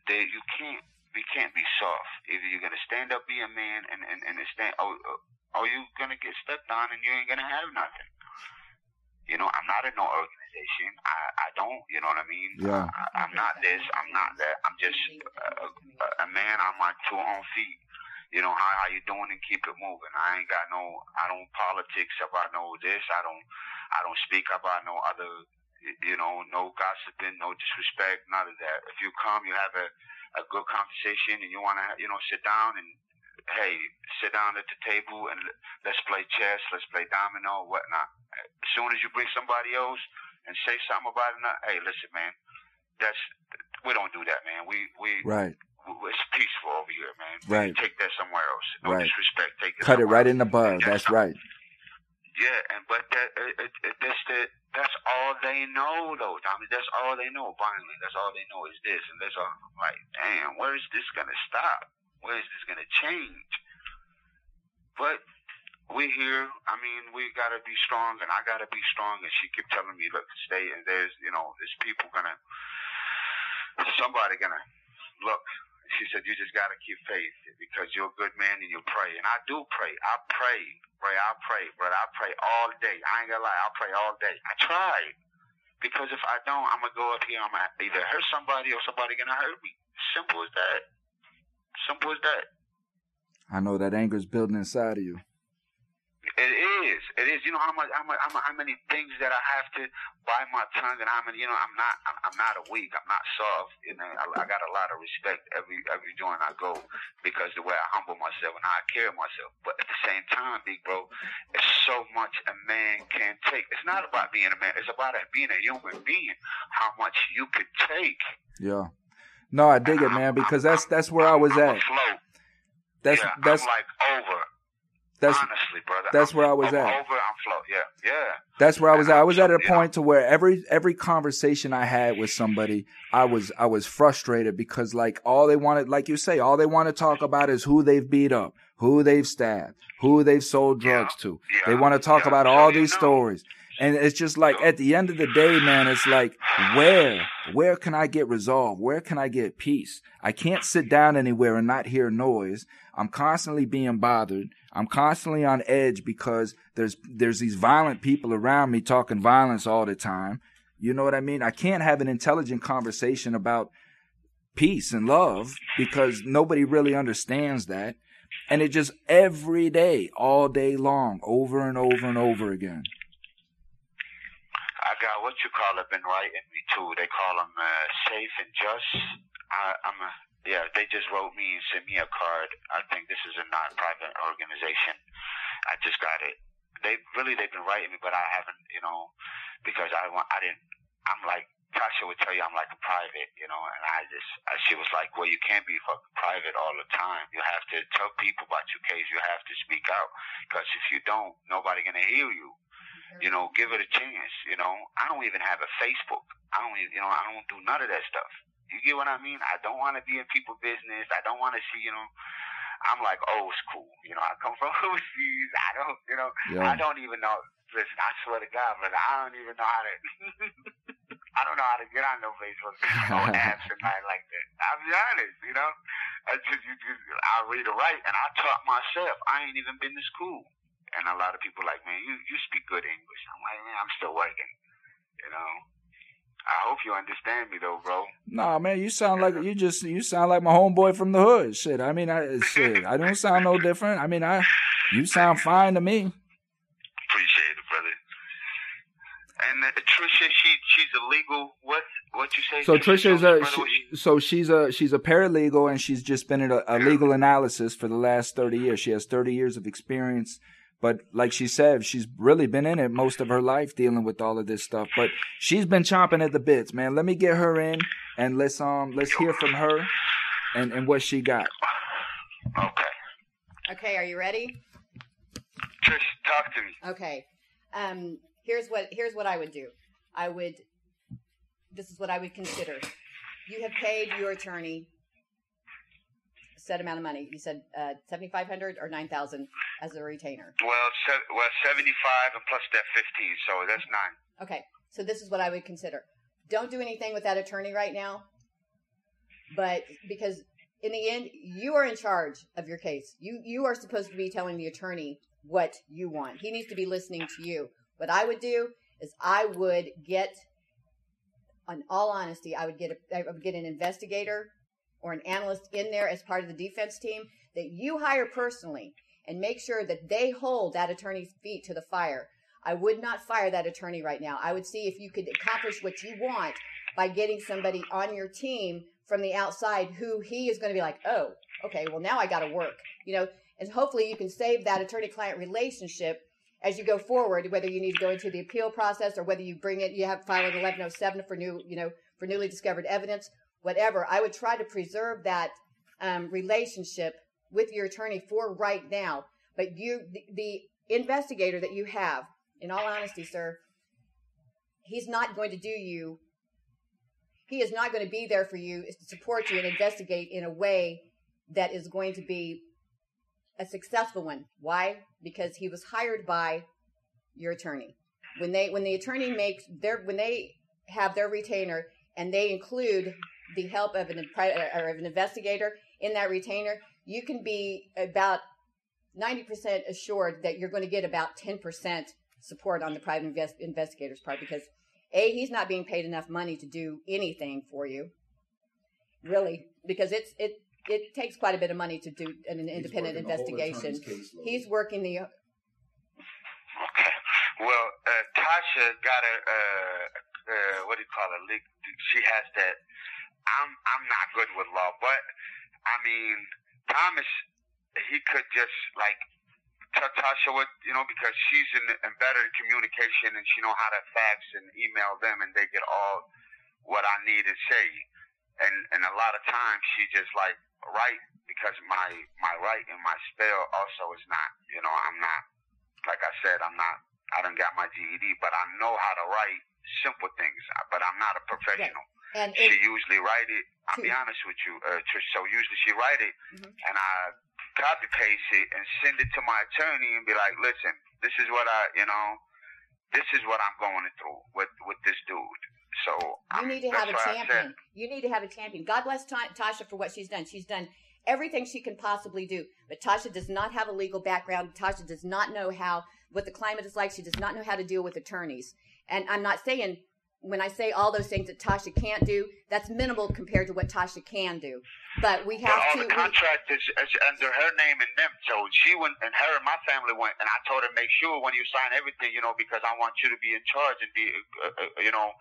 they, you can't, we can't be soft. Either you're gonna stand up, be a man, and and and stand, or, or you gonna get stepped on, and you ain't gonna have nothing. You know, I'm not in no organization. I, I don't, you know what I mean? Yeah. I, I'm not this. I'm not that. I'm just a, a, a man on my two own feet you know, how, how you doing and keep it moving. I ain't got no, I don't politics about no this. I don't, I don't speak about no other, you know, no gossiping, no disrespect, none of that. If you come, you have a, a good conversation and you want to, you know, sit down and, hey, sit down at the table and let's play chess, let's play domino, whatnot. As soon as you bring somebody else and say something about it, hey, listen, man, that's, we don't do that, man. We, we, right it's peaceful over here, man. Right. Take that somewhere else. No right. disrespect. Take it. Cut it right else. in the bud. That's, that's right. Yeah, and but that it, it, it, that's the that's all they know though, Tommy. That's all they know. Finally, that's all they know is this, and that's all. Like, damn, where is this gonna stop? Where is this gonna change? But we here. I mean, we gotta be strong, and I gotta be strong. And she kept telling me, look, stay. And there's, you know, there's people gonna, somebody gonna look she said, you just got to keep faith because you're a good man and you pray. And I do pray. I pray, pray, I pray, but I pray all day. I ain't gonna lie, I pray all day. I try. Because if I don't, I'm gonna go up here, I'm gonna either hurt somebody or somebody gonna hurt me. Simple as that. Simple as that. I know that anger's building inside of you. It is. It is. You know how much, how much, how, many things that I have to buy my tongue, and how many. You know, I'm not. I'm, I'm not a weak. I'm not soft. You know, I, I got a lot of respect every every joint I go because the way I humble myself and how I carry myself. But at the same time, big bro, it's so much a man can take. It's not about being a man. It's about being a human being. How much you could take. Yeah. No, I dig it, man, because that's that's where I was I'm at. That's yeah, that's I'm like over. that's honestly, brother. that's I'm, where I was I'm at. Over, I'm float. Yeah, yeah. That's where I was at. I was at a Yeah. point to where every every conversation I had with somebody, I was I was frustrated because like all they wanted, like you say, all they want to talk about is who they've beat up, who they've stabbed, who they've sold drugs to. Yeah, They want to talk about all these know. stories. And it's just like at the end of the day, man, it's like where where can I get resolve? Where can I get peace? I can't sit down anywhere and not hear noise. I'm constantly being bothered. I'm constantly on edge because there's there's these violent people around me talking violence all the time. You know what I mean? I can't have an intelligent conversation about peace and love because nobody really understands that. And it just every day, all day long, over and over and over again. I got what you call it been writing me too. They call them uh, safe and just. I, I'm a yeah. They just wrote me and sent me a card. I think this is a non-private organization. I just got it. They really they've been writing me, but I haven't. You know, because I want I didn't. I'm like Tasha would tell you I'm like a private, you know, and I just, I, she was like, well, you can't be fucking private all the time. You have to tell people about your case. You have to speak out because if you don't, nobody gonna hear you. Mm-hmm. You know, give it a chance. You know, I don't even have a Facebook. I don't even, you know, I don't do none of that stuff. You get what I mean? I don't want to be in people's business. I don't want to see, you know, I'm like old school. You know, I come from *laughs* overseas. I don't, you know, Yeah. I don't even know. Listen, I swear to God, brother, I don't even know how to. *laughs* I don't know how to get on no Facebook, no *laughs* apps and nothing like that. I'll be honest, you know. I just, you just, I read or write, and I taught myself. I ain't even been to school, and a lot of people like, man, you you speak good English. I'm like, man, I'm still working, you know. I hope you understand me though, bro. Nah, man, you sound like you just you sound like my homeboy from the hood. Shit, I mean, I shit, I don't sound no different. I mean, I you sound fine to me. Appreciate it, brother. And uh, Trisha, she she's a legal. What what you say? So Trisha is a she, so she's a she's a paralegal and she's just been in a, a legal analysis for the last thirty years. She has thirty years of experience, but like she said, she's really been in it most of her life dealing with all of this stuff. But she's been chomping at the bits, man. Let me get her in and let's um let's hear from her and and what she got. Okay, Okay, are you ready? Trish, talk to me. Okay. Um, here's what here's what I would do. I would. This is what I would consider. You have paid your attorney a set amount of money. You said uh, seventy five hundred or nine thousand as a retainer. Well, se- well, seventy-five and plus that fifteen, so that's nine. Okay, so this is what I would consider. Don't do anything with that attorney right now, but because in the end, you are in charge of your case. You you are supposed to be telling the attorney what you want. He needs to be listening to you. What I would do is I would get, in all honesty, I would get a, I would get an investigator or an analyst in there as part of the defense team that you hire personally and make sure that they hold that attorney's feet to the fire. I would not fire that attorney right now. I would see if you could accomplish what you want by getting somebody on your team from the outside who he is going to be like, oh, okay, well, now I got to work, you know, and hopefully you can save that attorney client relationship as you go forward, whether you need to go into the appeal process or whether you bring it, you have to file an 1107 for new, you know, for newly discovered evidence, whatever. I would try to preserve that um, relationship with your attorney for right now. But you, the, the investigator that you have, in all honesty, sir, he's not going to do you. He is not going to be there for you, to support you, and investigate in a way that is going to be a successful one. Why? Because he was hired by your attorney. When they when the attorney makes their when they have their retainer and they include the help of an or of an investigator in that retainer, you can be about ninety percent assured that you're going to get about ten percent support on the private invest, investigator's part because a he's not being paid enough money to do anything for you, really, because it's it it takes quite a bit of money to do an independent working investigation. attorney's. He's working the Okay. Well, uh, Tasha got a uh, uh, what do you call it? She has that. I'm I'm not good with law, but I mean Thomas, he could just like tell Tasha what you know because she's in, in better communication and she know how to fax and email them and they get all what I need to say. And and a lot of times she just like write because my my write and my spell also is not you know I'm not like I said, I'm not, I don't got my GED, but I know how to write simple things, but I'm not a professional. and She it, usually write it, I'll be honest with you, uh, Trish, so usually she write it, Mhm. and I copy paste it and send it to my attorney and be like, listen, this is what I, you know, this is what I'm going through with, with this dude. So, you I'm- need to have a champion. You need to have a champion. God bless Ta- Tasha for what she's done. She's done everything she can possibly do. But Tasha does not have a legal background. Tasha does not know how what the climate is like. She does not know how to deal with attorneys. And I'm not saying when I say all those things that Tasha can't do, that's minimal compared to what Tasha can do. But we But have all to. the we- is, is under her name and them. So she went, and her and my family went, and I told her make sure when you sign everything, you know, because I want you to be in charge and be, uh, uh, you know,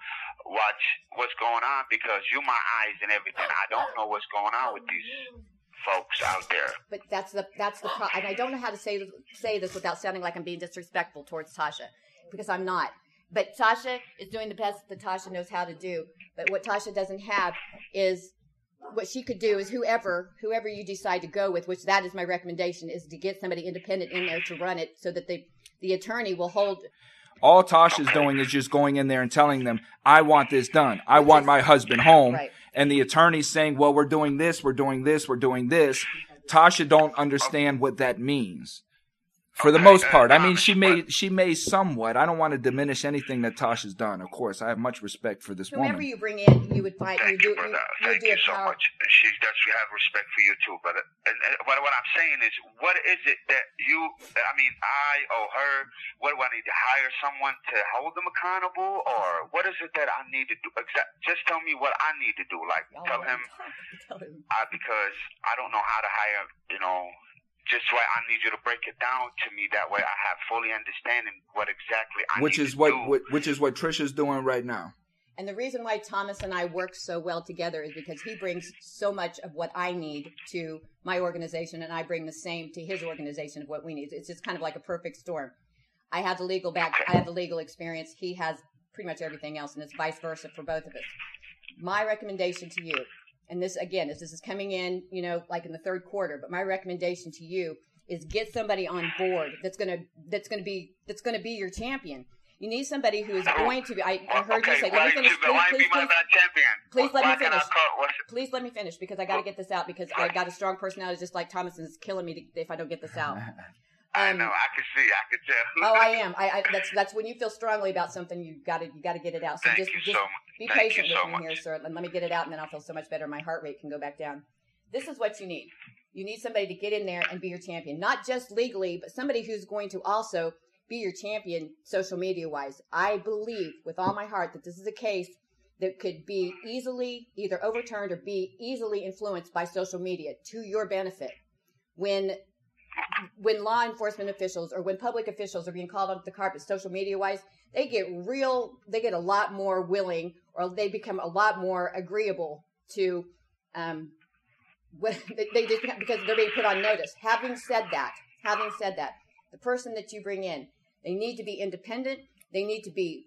watch what's going on because you're my eyes and everything. I don't know what's going on with these folks out there. but that's the that's the pro- and I don't know how to say say this without sounding like I'm being disrespectful towards Tasha because I'm not. But Tasha is doing the best that Tasha knows how to do. But what Tasha doesn't have is what she could do is whoever whoever you decide to go with, which that is my recommendation, is to get somebody independent in there to run it so that the the attorney will hold All Tasha's doing is just going in there and telling them, I want this done. I want my husband home. Right. And the attorney's saying, well, we're doing this, we're doing this, we're doing this. Tasha don't understand what that means. For the most part. I mean, she may, she may somewhat. I don't want to diminish anything that Tasha's done. Of course, I have much respect for this whoever woman. you bring in, you would find you Thank do you, brother. you, Thank would do you so much. She does. She have respect for you too, brother. And, and what, what I'm saying is, what is it that you? I mean, I or her? What do I need to hire someone to hold them accountable, or what is it that I need to do? Exact. Just tell me what I need to do. Like Y'all tell him I'm *laughs* tell him. uh, because I don't know how to hire. You know. Just why I need you to break it down to me. That way, I have fully understanding what exactly I Which need is to what, do. what, which is what Trisha's doing right now. And the reason why Thomas and I work so well together is because he brings so much of what I need to my organization, and I bring the same to his organization of what we need. It's just kind of like a perfect storm. I have the legal back, I have the legal experience. He has pretty much everything else, and it's vice versa for both of us. My recommendation to you, and this again, this, this is coming in, you know, like in the third quarter, but my recommendation to you is get somebody on board that's gonna that's gonna be that's gonna be your champion. You need somebody who is going to be. I, I heard okay, you say. Let me finish. you- Please, please, please, please let why me finish. please let me finish because I got to get this out because I got a strong personality just like Thomas and it's killing me to, if I don't get this out. *laughs* I know. I can see. I can tell. Oh, I am. I, I *laughs* that's that's when you feel strongly about something, you got to you got to get it out. So Thank just you just so much. be Thank patient with so me much. here, sir. And let me get it out, and then I'll feel so much better. My heart rate can go back down. This is what you need. You need somebody to get in there and be your champion, not just legally, but somebody who's going to also be your champion social media wise. I believe with all my heart that this is a case that could be easily either overturned or be easily influenced by social media to your benefit. When when law enforcement officials or when public officials are being called onto the carpet social media wise, they get real they get a lot more willing or they become a lot more agreeable to um what *laughs* they, just because they're being put on notice. Having said that, having said that, the person that you bring in, they need to be independent. They need to be,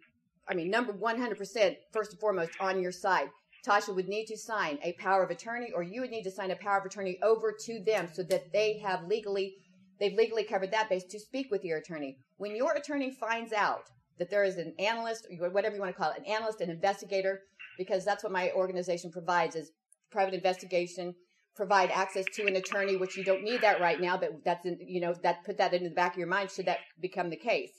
I mean, number 100%, first and foremost, on your side. Tasha would need to sign a power of attorney, or you would need to sign a power of attorney over to them so that they have legally, they've legally covered that base to speak with your attorney. When your attorney finds out that there is an analyst, or whatever you want to call it, an analyst, an investigator, because that's what my organization provides is private investigation, provide access to an attorney, which you don't need that right now, but that's in, you know, that put that into the back of your mind should that become the case.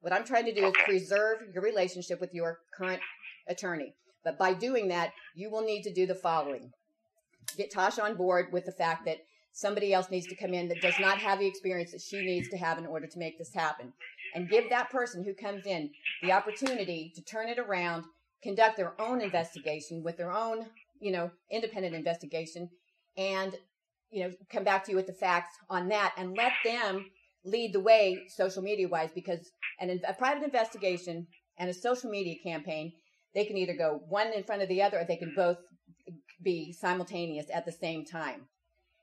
What I'm trying to do is preserve your relationship with your current attorney. But by doing that, you will need to do the following. Get Tasha on board with the fact that somebody else needs to come in that does not have the experience that she needs to have in order to make this happen. And give that person who comes in the opportunity to turn it around, conduct their own investigation with their own, you know, independent investigation, and you know, come back to you with the facts on that and let them lead the way social media wise because an, a private investigation and a social media campaign, they can either go one in front of the other or they can mm. both be simultaneous at the same time.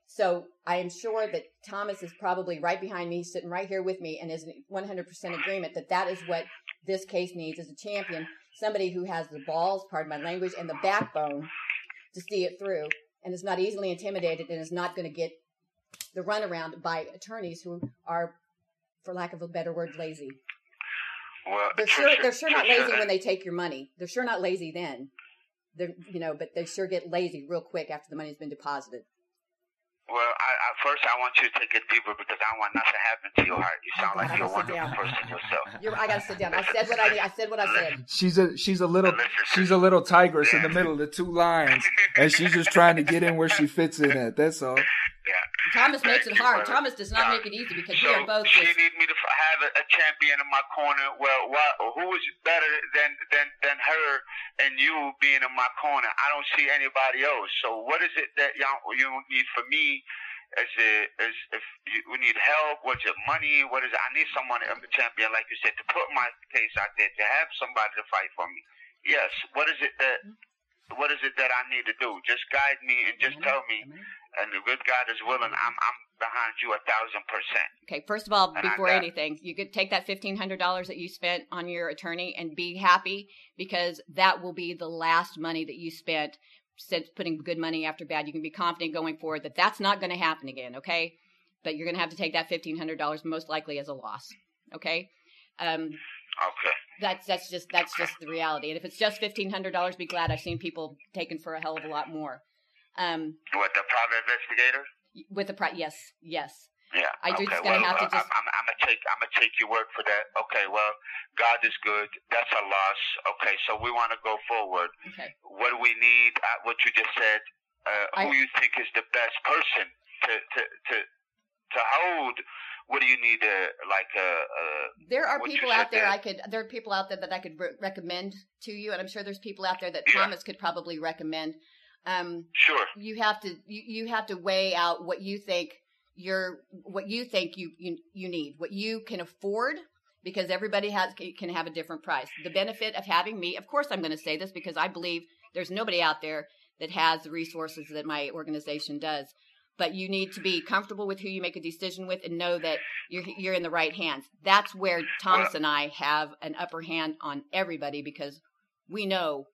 So I am sure that Thomas is probably right behind me, sitting right here with me, and is 100% agreement that that is what this case needs as a champion. Somebody who has the balls, pardon my language, and the backbone to see it through and is not easily intimidated and is not going to get the runaround by attorneys who are, for lack of a better word, lazy. Well, They're sure Trisha- they're sure not Trisha, lazy when they take your money. They're sure not lazy then. They're you know, but they sure get lazy real quick after the money's been deposited. Well, I, I, first I want you to take it deeper because I don't want nothing to happen to your heart. You sound Oh, like you're a I wonderful down. person yourself. You're, I gotta sit down. I said what I I said what I said. She's a she's a little she's a little tigress in the middle of the two lions, and she's just trying to get in where she fits in at. That's all. Yeah. Thomas makes it hard. brother. Thomas does not No. make it easy because we are both she just need me to have a, a champion in my corner. Well, who is better than than than her and you being in my corner? I don't see anybody else. So what is it that y'all you need for me? Is it is if you we need help? What's it money? What is it? I need someone a champion, like you said, to put my case out there, to have somebody to fight for me. Yes. What is it that mm-hmm. what is it that I need to do? Just guide me and just tell me. And the good God is willing. I'm I'm behind you a thousand percent. Okay, first of all, And before got- anything, you could take that fifteen hundred dollars that you spent on your attorney and be happy because that will be the last money that you spent since putting good money after bad. You can be confident going forward that that's not going to happen again. Okay, but you're going to have to take that fifteen hundred dollars most likely as a loss. Okay, um, Okay. that's that's just that's just the reality. And if it's just fifteen hundred dollars, be glad. I've seen people taken for a hell of a lot more. Um, What the private investigator? with the pri- yes, yes. Yeah. I okay. just gonna well, have to uh, just- I'm, I'm, I'm gonna take. I'm gonna take your word for that. Okay. Well, God is good. That's a loss. Okay. So we want to go forward. Okay. What do we need? Uh, what you just said. Uh, who I- you think is the best person to to to to hold? What do you need? Uh, like uh, uh There are people out there there. I could. There are people out there that I could re- recommend to you, and I'm sure there's people out there that Yeah. Thomas could probably recommend. Um, sure. you have to you, you have to weigh out what you think you're what you think you you, you need, what you can afford, because everybody has can have a different price. The benefit of having me, of course, I'm going to say this because I believe there's nobody out there that has the resources that my organization does. But you need to be comfortable with who you make a decision with and know that you're you're in the right hands. That's where Thomas and I have an upper hand on everybody because we know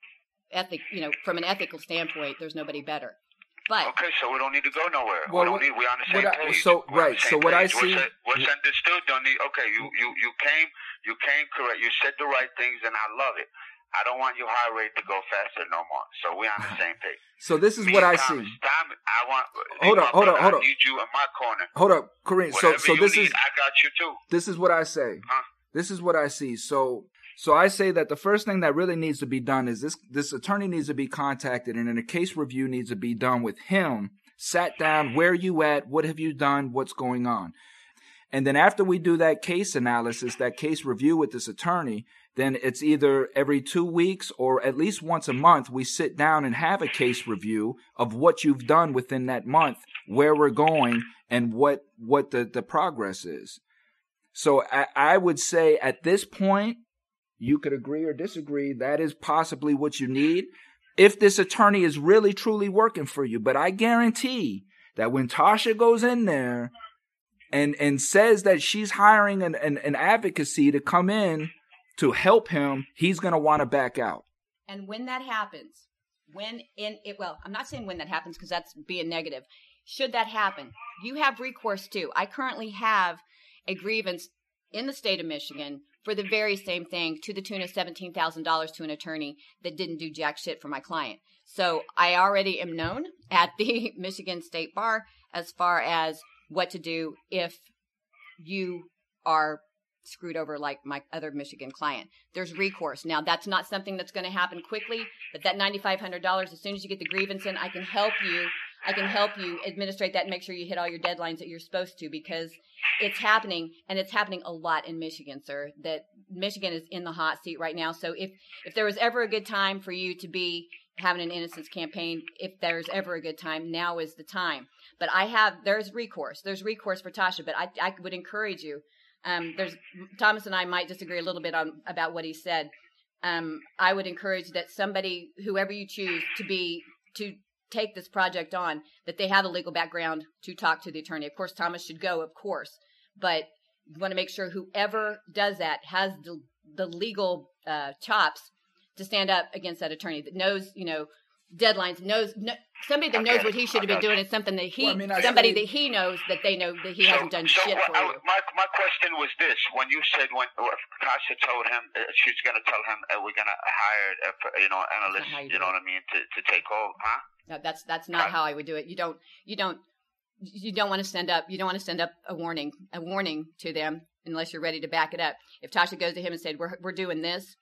ethic, you know, from an ethical standpoint, there's nobody better. But Okay, so we don't need to go nowhere. Well, we don't need. We're on the same what I- page. so, We're right, so same what I see- What's, what's understood don't need. Okay, you you you came you came correct. You said the right things, and I love it. I don't want your high rate to go faster no more. So we're on the *sighs* same page. So this is Me what I Thomas, see. Tom, I want. Uh, hold you up, hold up, brother, hold I up. need you in my corner. Hold up, Kareem. So Whatever so you this need, is I got you too. this is what I say. Huh? This is what I see. So so I say that the first thing that really needs to be done is this this attorney needs to be contacted and then a case review needs to be done with him. Sat down, where you at? What have you done? What's going on? And then after we do that case analysis, that case review with this attorney, then it's either every two weeks or at least once a month, we sit down and have a case review of what you've done within that month, where we're going, and what, what the, the progress is. So I, I would say at this point, you could agree or disagree. That is possibly what you need if this attorney is really truly working for you. But I guarantee that when Tasha goes in there and and says that she's hiring an, an, an advocacy to come in to help him, he's gonna want to back out. And when that happens, when in it, well, I'm not saying when that happens because that's being negative. Should that happen, you have recourse too. I currently have a grievance in the state of Michigan for the very same thing to the tune of $17,000 to an attorney that didn't do jack shit for my client. So I already am known at the *laughs* Michigan State Bar as far as what to do if you are screwed over like my other Michigan client. There's recourse. Now, that's not something that's going to happen quickly, but that $9,500, as soon as you get the grievance in, I can help you. I can help you administrate that and make sure you hit all your deadlines that you're supposed to because it's happening and it's happening a lot in Michigan, sir. That Michigan is in the hot seat right now. So if, if there was ever a good time for you to be having an innocence campaign if there's ever a good time now is the time but i have there's recourse there's recourse for tasha but i, I would encourage you um, there's thomas and i might disagree a little bit on about what he said um, i would encourage that somebody whoever you choose to be to take this project on that they have a legal background to talk to the attorney of course thomas should go of course but you want to make sure whoever does that has the, the legal uh, chops to stand up against that attorney that knows, you know, deadlines, knows no, somebody that knows what he should have been doing is something that he, Well, I mean, somebody that he knows that they know that he So- hasn't done so shit what for I- you. My, my question was this: When you said when Kasha told him uh, she's going to tell him uh, we're going to hire, a, you know, analyst, you you, know it. what I mean, to, to take over, huh? No, that's that's not how I would do it. You don't you don't you don't want to send up you don't want to send up a warning a warning to them unless you're ready to back it up. If Tasha goes to him and said we're we're doing this,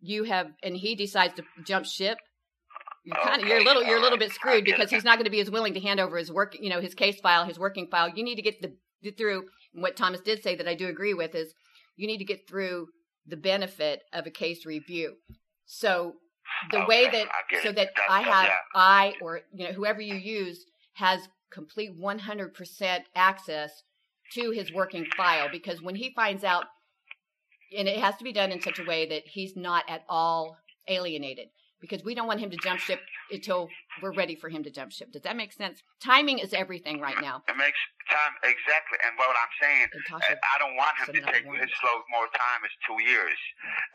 you have and he decides to jump ship. You're kind of you're a little you're a little bit screwed because he's not going to be as willing to hand over his work you know his case file his working file. You need to get the get through what Thomas did say that I do agree with is you need to get through the benefit of a case review. So the way that so that I have. I or you know whoever you use has complete 100% access to his working file because when he finds out and it has to be done in such a way that he's not at all alienated because we don't want him to jump ship until we're ready for him to jump ship. Does that make sense? Timing is everything right now. It makes time exactly, and what I'm saying, Tasha, I don't want him to take his slow more time. It's two years.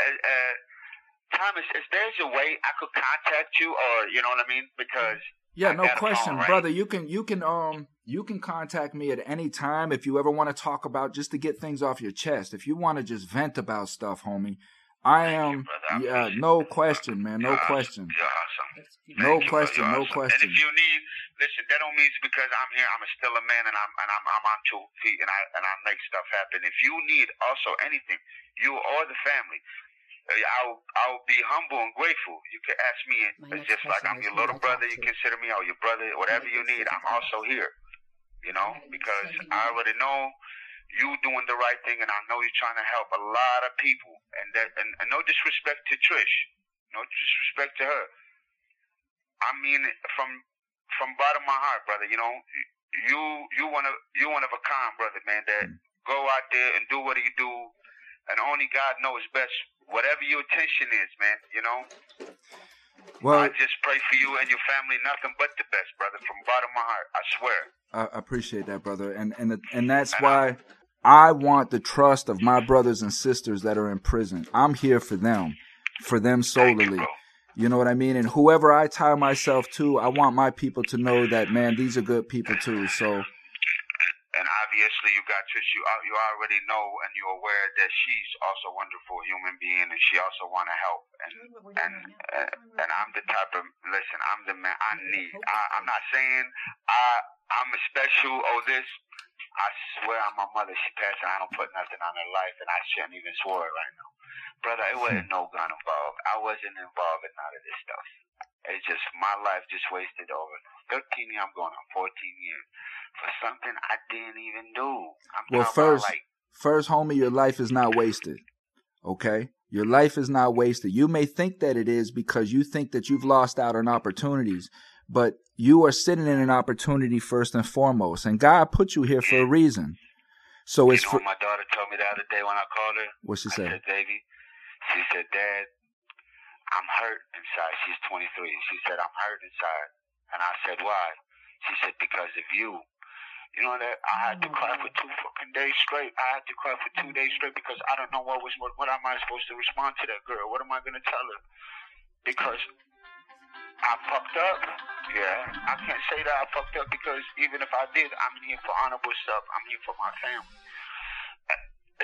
Uh, uh, Thomas, is there's a way I could contact you, or you know what I mean? Because Yeah, I no question, right? brother. You can you can um you can contact me at any time if you ever want to talk about just to get things off your chest. If you want to just vent about stuff, homie. I am brother. Yeah, appreciate no question, man, no You're question. Awesome. You're awesome. No you, question, no You're awesome. question. And if you need, listen, that don't mean it's because I'm here. I'm still a man, and I'm and I'm I'm on two feet, and I and I make stuff happen. If you need also anything, you or the family, I'll I'll be humble and grateful. You can ask me, and it's just like I'm your little brother. You consider me, or your brother, whatever you need. I'm also here. You know, because I already know you doing the right thing, and I know you're trying to help a lot of people. And that, and, and no disrespect to Trish, no disrespect to her. I mean from from bottom of my heart, brother. You know, you you one of you one of a kind, brother, man. That go out there and do what you do, and only God knows best. Whatever your intention is, man. You know, Well, I just pray for you and your family, nothing but the best, brother. From bottom of my heart, I swear. I appreciate that, brother, and and and that's why I want the trust of my brothers and sisters that are in prison. I'm here for them, for them solely. You know what I mean? And whoever I tie myself to, I want my people to know that man, these are good people too. So And obviously, you got Trish. You you already know, and you're aware that she's also a wonderful human being, and she also want to help. And and uh, and I'm the type of listen. I'm the man. I need. I, I'm not saying I I'm a special or this. I swear on my mother. She passed, and I don't put nothing on her life, and I shouldn't even swear it right now, brother. It wasn't no gun involved. I wasn't involved in none of this stuff. It's just my life just wasted over 13 years. I'm going on 14 years for something I didn't even do. I'm Well, first- like first, homie, your life is not wasted. Okay? Your life is not wasted. You may think that it is because you think that you've lost out on opportunities, but you are sitting in an opportunity first and foremost, and God put you here for a reason. So you it's know what my daughter told me the other day when I called her. what she I said. said, baby, she said, Dad, I'm hurt inside. She's 23. She said, I'm hurt inside. And I said, why? She said, because of you. You know that I had to oh, cry for two fucking days straight. I had to cry for two days straight because I don't know what was what, what am I supposed to respond to that girl? What am I gonna tell her? Because I fucked up. Yeah, I can't say that I fucked up because even if I did, I'm here for honorable stuff. I'm here for my family.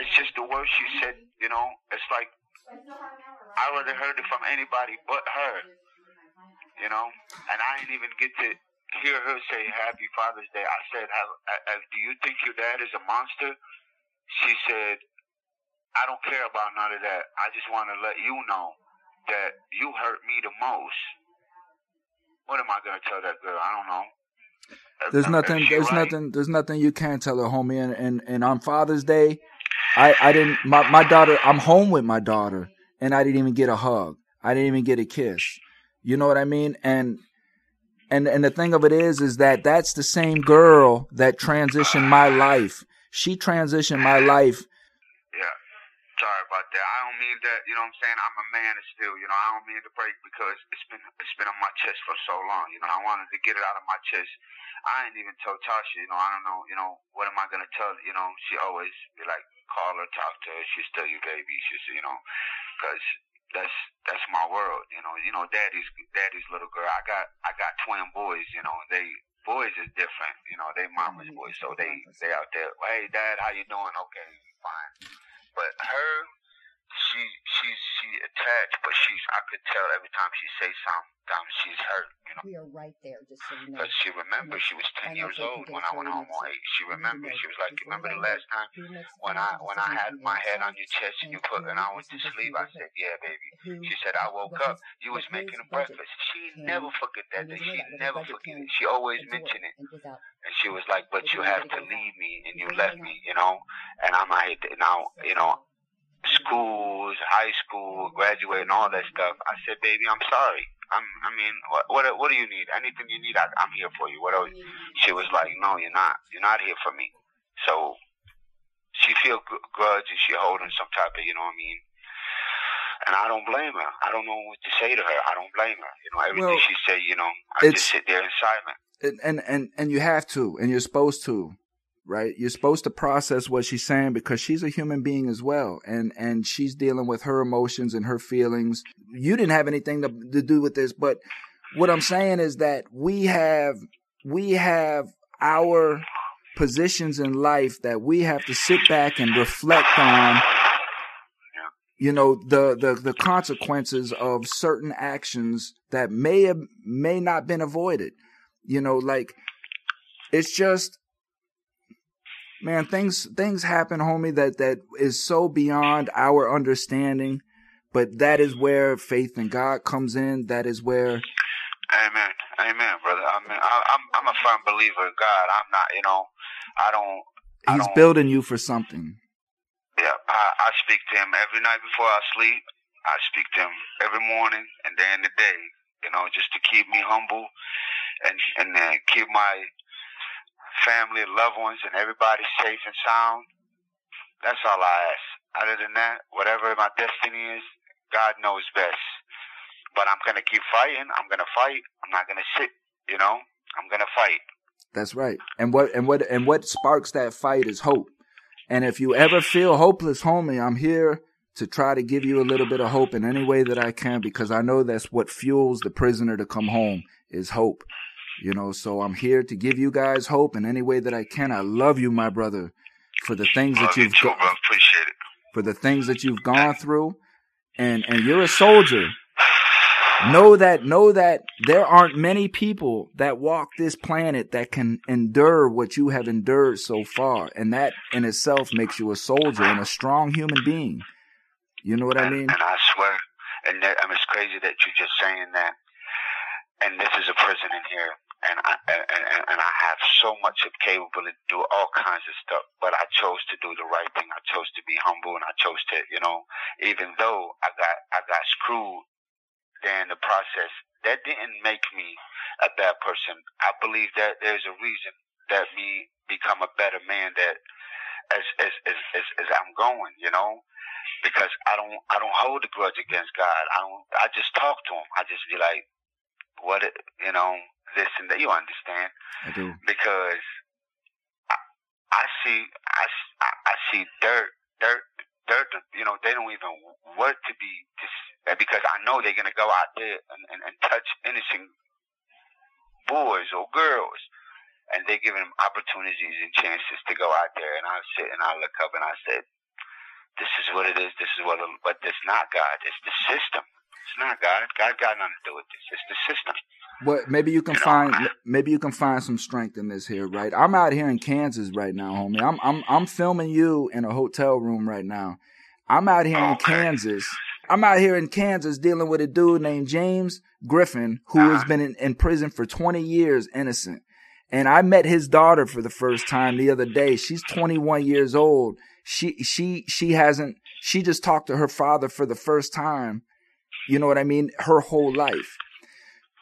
It's just the words she said. You know, it's like I would have heard it from anybody but her. You know, and I didn't even get to hear her say Happy Father's Day. I said, have, uh, uh, "Do you think your dad is a monster?" She said, "I don't care about none of that. I just want to let you know that you hurt me the most." What am I gonna tell that girl? I don't know. There's nothing. There's right, nothing. There's nothing you can tell her, homie. And, and and on Father's Day, I I didn't. My my daughter. I'm home with my daughter, and I didn't even get a hug. I didn't even get a kiss. You know what I mean? And and and the thing of it is is that that's the same girl that transitioned my life. She transitioned my life. Yeah. Sorry about that. I don't mean that. You know what I'm saying? I'm a man still. You know, I don't mean to break because it's been it's been on my chest for so long. You know, I wanted to get it out of my chest. I ain't even told Tasha. You know, I don't know. You know, what am I gonna tell? You know, she always be like, call her, talk to her. She's still your baby. She's you know, because that's that's my world. You know, you know, daddy's daddy's little girl. I got I got twin boys. You know, they boys is different. You know, they mama's boys, so they they out there. Hey, dad, how you doing? Okay, fine. But her, she she's she attached, but she's I could tell every time she say something, um, she's hurt. You know. We are right there, just so you know. Because she remembers she was ten years old when I went home on eight. She remembers. She was like, "Remember the last time when I when I had my head on your chest and you put and I went to sleep?" I said, "Yeah, baby." She said, "I woke up. You was making a breakfast." She never forget that day. She never forget it. She always mention it. And she was like, "But you have to leave me and you left me, you know." And I'm like, now, you know, schools, high school, graduating, all that stuff. I said, "Baby, I'm sorry." I'm, I mean, what, what, what do you need? Anything you need, I, I'm here for you. What else? She was like, no, you're not. You're not here for me. So she feel gr- grudge and she holding some type of, you know what I mean? And I don't blame her. I don't know what to say to her. I don't blame her. You know, everything Well, she say, you know, I just sit there in silence. and, and and and you have to and you're supposed to right? You're supposed to process what she's saying because she's a human being as well. And and she's dealing with her emotions and her feelings. You didn't have anything to, to do with this but what i'm saying is that we have we have our positions in life that we have to sit back and reflect on you know the the the consequences of certain actions that may have may not been avoided. You know like it's just man things things happen homie that that is so beyond our understanding but that is where faith in god comes in that is where Amen. Amen, brother. I mean, I, I'm, I'm a firm believer in God. I'm not, you know, I don't, I he's don't, building you for something Yeah, I, I speak to him every night before I sleep. I speak to him every morning and day in the day. You know, just to keep me humble and and uh, keep my family, loved ones, and everybody safe and sound. That's all I ask. Other than that, whatever my destiny is, God knows best. But I'm gonna keep fighting. I'm gonna fight. I'm not gonna sit. You know, I'm gonna fight. That's right. And what and what and what sparks that fight is hope. And if you ever feel hopeless, homie, I'm here to try to give you a little bit of hope in any way that I can because I know that's what fuels the prisoner to come home is hope. You know, so I'm here to give you guys hope in any way that I can. I love you, my brother, for the things Love that you you've too, go- bro. Appreciate it. for the things that you've gone through. And and you're a soldier. Know that know that there aren't many people that walk this planet that can endure what you have endured so far. And that in itself makes you a soldier and a strong human being. You know what I mean? And I swear, and that, I mean, it's crazy that you're just saying that. And this is a prison in here, and I and, and, I have so much of capability to do all kinds of stuff. But I chose to do the right thing. I chose to be humble, and I chose to, you know, even though I got I got screwed during the process, that didn't make me a bad person. I believe that there's a reason that me become a better man. That as as as as, as I'm going, you know because I don't I don't hold a grudge against God. I don't. I just talk to him. I just be like, what it, you know, this and that. You understand? I do. Because I, I see I, I- I see dirt dirt dirt. You know, they don't even want to be just because I know they're gonna go out there and, and, and touch innocent boys or girls. And they give them opportunities and chances to go out there, and I sit and I look up and I said, this is what it is. This is what, it, but it's not God. It's the system. It's not God. God got nothing to do with this. It's the system. What maybe you can You find I- maybe you can find some strength in this here, right? I'm out here in Kansas right now, homie. I'm I'm I'm filming you in a hotel room right now. I'm out here in Kansas. I'm out here in Kansas dealing with a dude named James Griffin who has Uh-huh. been in, in prison for 20 years innocent. And I met his daughter for the first time the other day. She's 21 years old. She she she hasn't she just talked to her father for the first time. You know what I mean? Her whole life.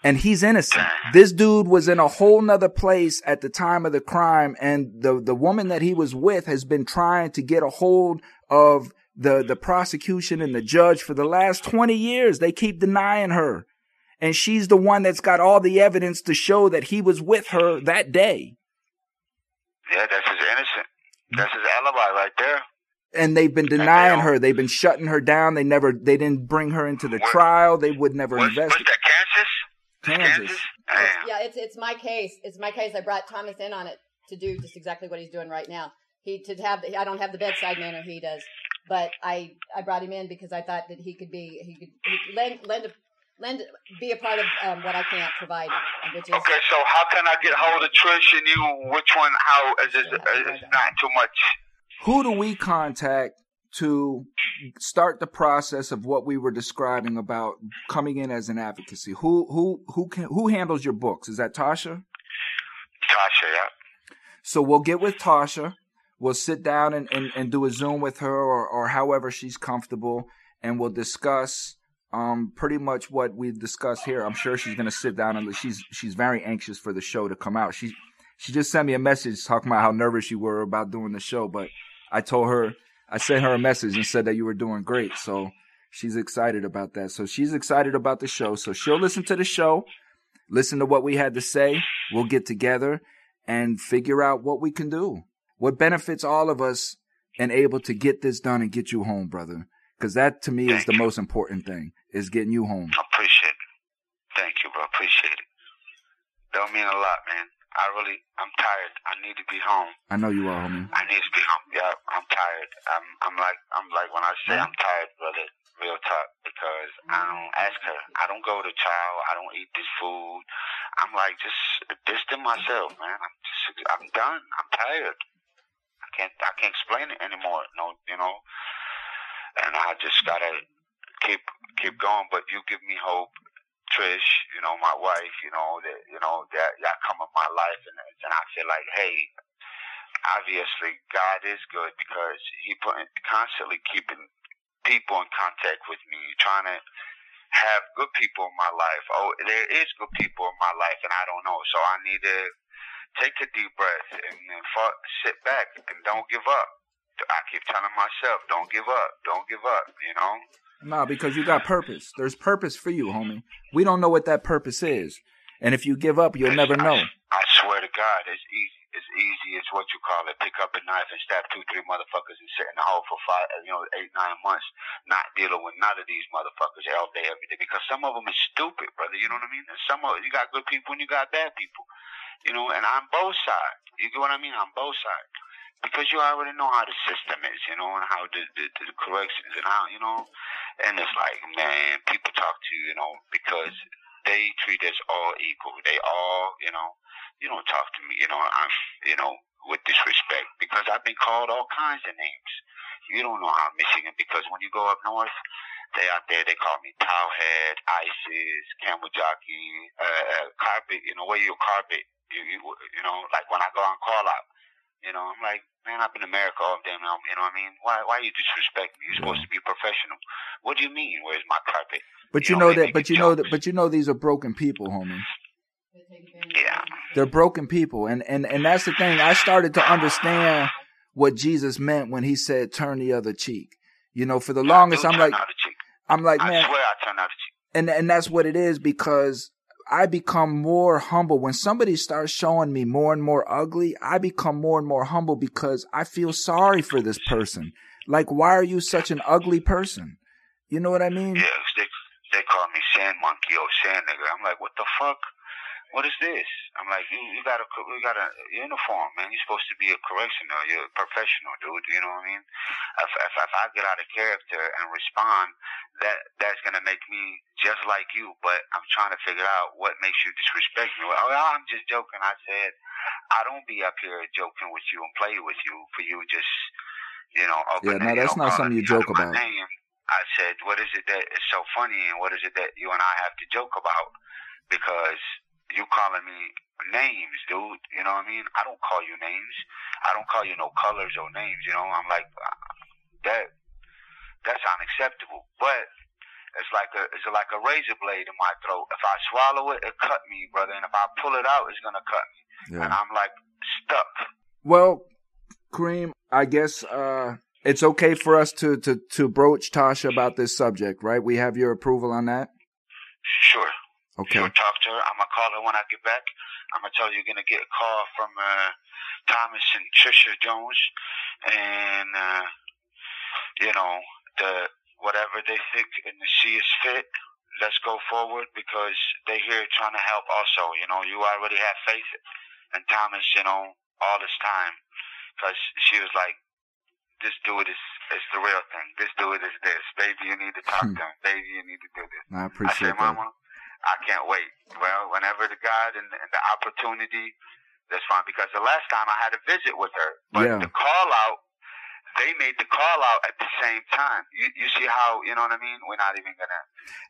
and he's innocent. This dude was in a whole nother place at the time of the crime, and the the woman that he was with has been trying to get a hold of the the prosecution and the judge for the last twenty years. They keep denying her, and she's the one that's got all the evidence to show that he was with her that day. Yeah, that's his innocent. That's his alibi right there. And they've been denying her. They've been shutting her down. They never. They didn't bring her into the What- trial. They would never What's, what's investigate. that, Kansas? Kansas. Damn. Yeah, it's it's my case. It's my case. I brought Thomas in on it to do just exactly what he's doing right now. He to have the, I don't have the bedside manner he does, but I I brought him in because I thought that he could be he could he lend lend a, lend be a part of um, what I can't provide, which is Okay, so how can I get hold of Trish and you? Which one? How is it? It's not too much. Who do we contact to start the process of what we were describing about coming in as an advocacy? Who who who can who handles your books? Is that Tasha? Tasha, yeah. So we'll get with Tasha. We'll sit down and, and, and do a Zoom with her or, or however she's comfortable and we'll discuss um pretty much what we've discussed here. I'm sure she's gonna sit down and she's she's very anxious for the show to come out. She she just sent me a message talking about how nervous you were about doing the show, but I told her I sent her a message and said that you were doing great. So she's excited about that. So she's excited about the show. So she'll listen to the show, listen to what we had to say. We'll get together and figure out what we can do. What benefits all of us and able to get this done and get you home, brother. Because that to me is the most important thing, is getting you home. I appreciate it. Thank you, bro. Appreciate it. Don't mean a lot, man. I really, I'm tired. I need to be home. I know you are, homie. I need to be home. Yeah, I'm tired. I'm, I'm like, I'm like when I say I'm tired, brother. Real talk, because I don't ask her. I don't go to child. I don't eat this food. I'm like just distant myself, man. I'm just, I'm done. I'm tired. I can't, I can't explain it anymore. No, you know. And I just gotta keep, keep going. But you give me hope. Trish, you know, my wife, you know, that, you know, that y'all come in my life and, and I feel like, hey, obviously God is good because he put constantly keeping people in contact with me, trying to have good people in my life. Oh, there is good people in my life and I don't know. So I need to take a deep breath and, and fa- sit back and don't give up. I keep telling myself, don't give up, don't give up, you know? No, because you got purpose. There's purpose for you, homie. We don't know what that purpose is. And if you give up, you'll never know. I swear to God, it's easy. It's easy. It's what you call it. Pick up a knife and stab two, three motherfuckers and sit in the hole for five, you know, eight, nine months, not dealing with none of these motherfuckers all day, every day. Because some of them is stupid, brother. You know what I mean? And some of you got good people and you got bad people. You know, and I'm both sides. You get what I mean? I'm both sides. Because you already know how the system is, you know, and how the, the, the corrections and how, you know, and it's like, man, people talk to you, you know, because they treat us all equal. They all, you know, you don't talk to me, you know, I'm, you know, with disrespect because I've been called all kinds of names. You don't know how Michigan because when you go up north, they out there they call me towelhead, ISIS, camel jockey, uh, uh, carpet. You know, where you carpet? You, you, you know, like when I go on call out. You know, I'm like, man, I've been in America all damn now. You know what I mean? Why, why you disrespect me? You're supposed to be professional. What do you mean? Where's my carpet? But You you know, know that but you know that but you know these are broken people, homie. Yeah. They're broken people. And and and that's the thing. I started to understand what Jesus meant when he said turn the other cheek. You know, for the longest I do I'm like out a cheek. I'm like, I man, swear I turn out a cheek. and and that's what it is because I become more humble when somebody starts showing me more and more ugly. I become more and more humble because I feel sorry for this person. Like, why are you such an ugly person? You know what I mean? Yeah, they they call me sand monkey or sand nigga. I'm like, what the fuck? What is this? I'm like, you, you got a you got a uniform, man. You're supposed to be a correctional. You're a professional, dude. You know what I mean? If, if if I get out of character and respond, that that's gonna make me just like you. But I'm trying to figure out what makes you disrespect me. Well, oh, I'm just joking. I said, I don't be up here joking with you and play with you for you just, you know. Oh, yeah, no, that's not something you joke about. Name. I said, what is it that is so funny and what is it that you and I have to joke about? Because you calling me names, dude. You know what I mean? I don't call you names. I don't call you no colors or names. You know, I'm like uh, that. That's unacceptable. But it's like a it's like a razor blade in my throat. If I swallow it, it cut me, brother, and if I pull it out, it's gonna cut me, and I'm like stuck. Well, Kareem, I guess uh, it's okay for us to, to, to broach Tasha about this subject, right? We have your approval on that? Sure. Okay. You'll talk to her. I'm gonna call her when I get back. I'm gonna tell her you're gonna get a call from uh, Thomas and Trisha Jones, and uh, you know the whatever they think and see is fit. Let's go forward because they're here trying to help. Also, you know, you already have faith in Thomas. You know, all this time because she was like, "This dude is is the real thing. This dude is this. Baby, you need to talk *laughs* to him. Baby, you need to do this." I I appreciate said, that. Mama, I can't wait. Well, whenever the God and, and the opportunity, that's fine. Because the last time I had a visit with her, but Yeah. the call out, they made the call out at the same time. You you see how you know what I mean? We're not even gonna.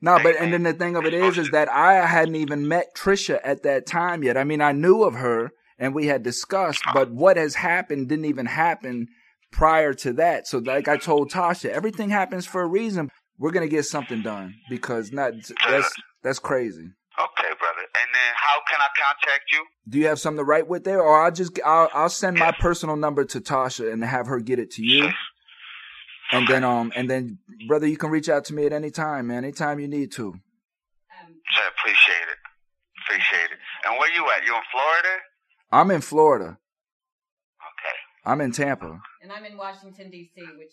No, but and then the thing of it is, is, that I hadn't even met Trisha at that time yet. I mean, I knew of her and we had discussed, but what has happened didn't even happen prior to that. So, like I told Tasha, everything happens for a reason. We're gonna get something done because not that's that's crazy. Okay, brother. And then how can I contact you? Do you have something to write with there, or I'll just I'll I'll send my personal number to Tasha and have her get it to you, and then um and then brother, you can reach out to me at any time, man, anytime you need to. Um, So appreciate it. Appreciate it. And where you at? You in Florida? I'm in Florida. Okay. I'm in Tampa. and I'm in Washington D.C., which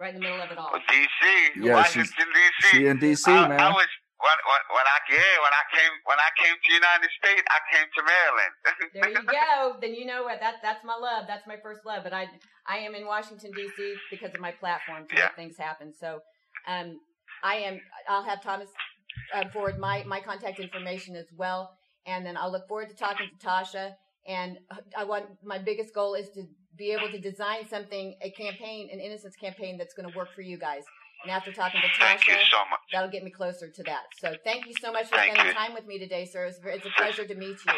right in the middle of it all. Well, DC, Yeah, Washington D.C. She in DC, I, man. I was when, when when I yeah when I came when I came to the United States, I came to Maryland. *laughs* There you go. Then you know what that that's my love. That's my first love. But I I am in Washington D.C. because of my platform to Yeah. make things happen. So, um, I am. I'll have Thomas uh, forward my my contact information as well, and then I'll look forward to talking to Tasha. And I want my biggest goal is to be able to design something, a campaign, an innocence campaign that's going to work for you guys. And after talking to Tasha, so that'll get me closer to that. So thank you so much for Thank spending you. time with me today, sir. It's, it's a pleasure to meet you.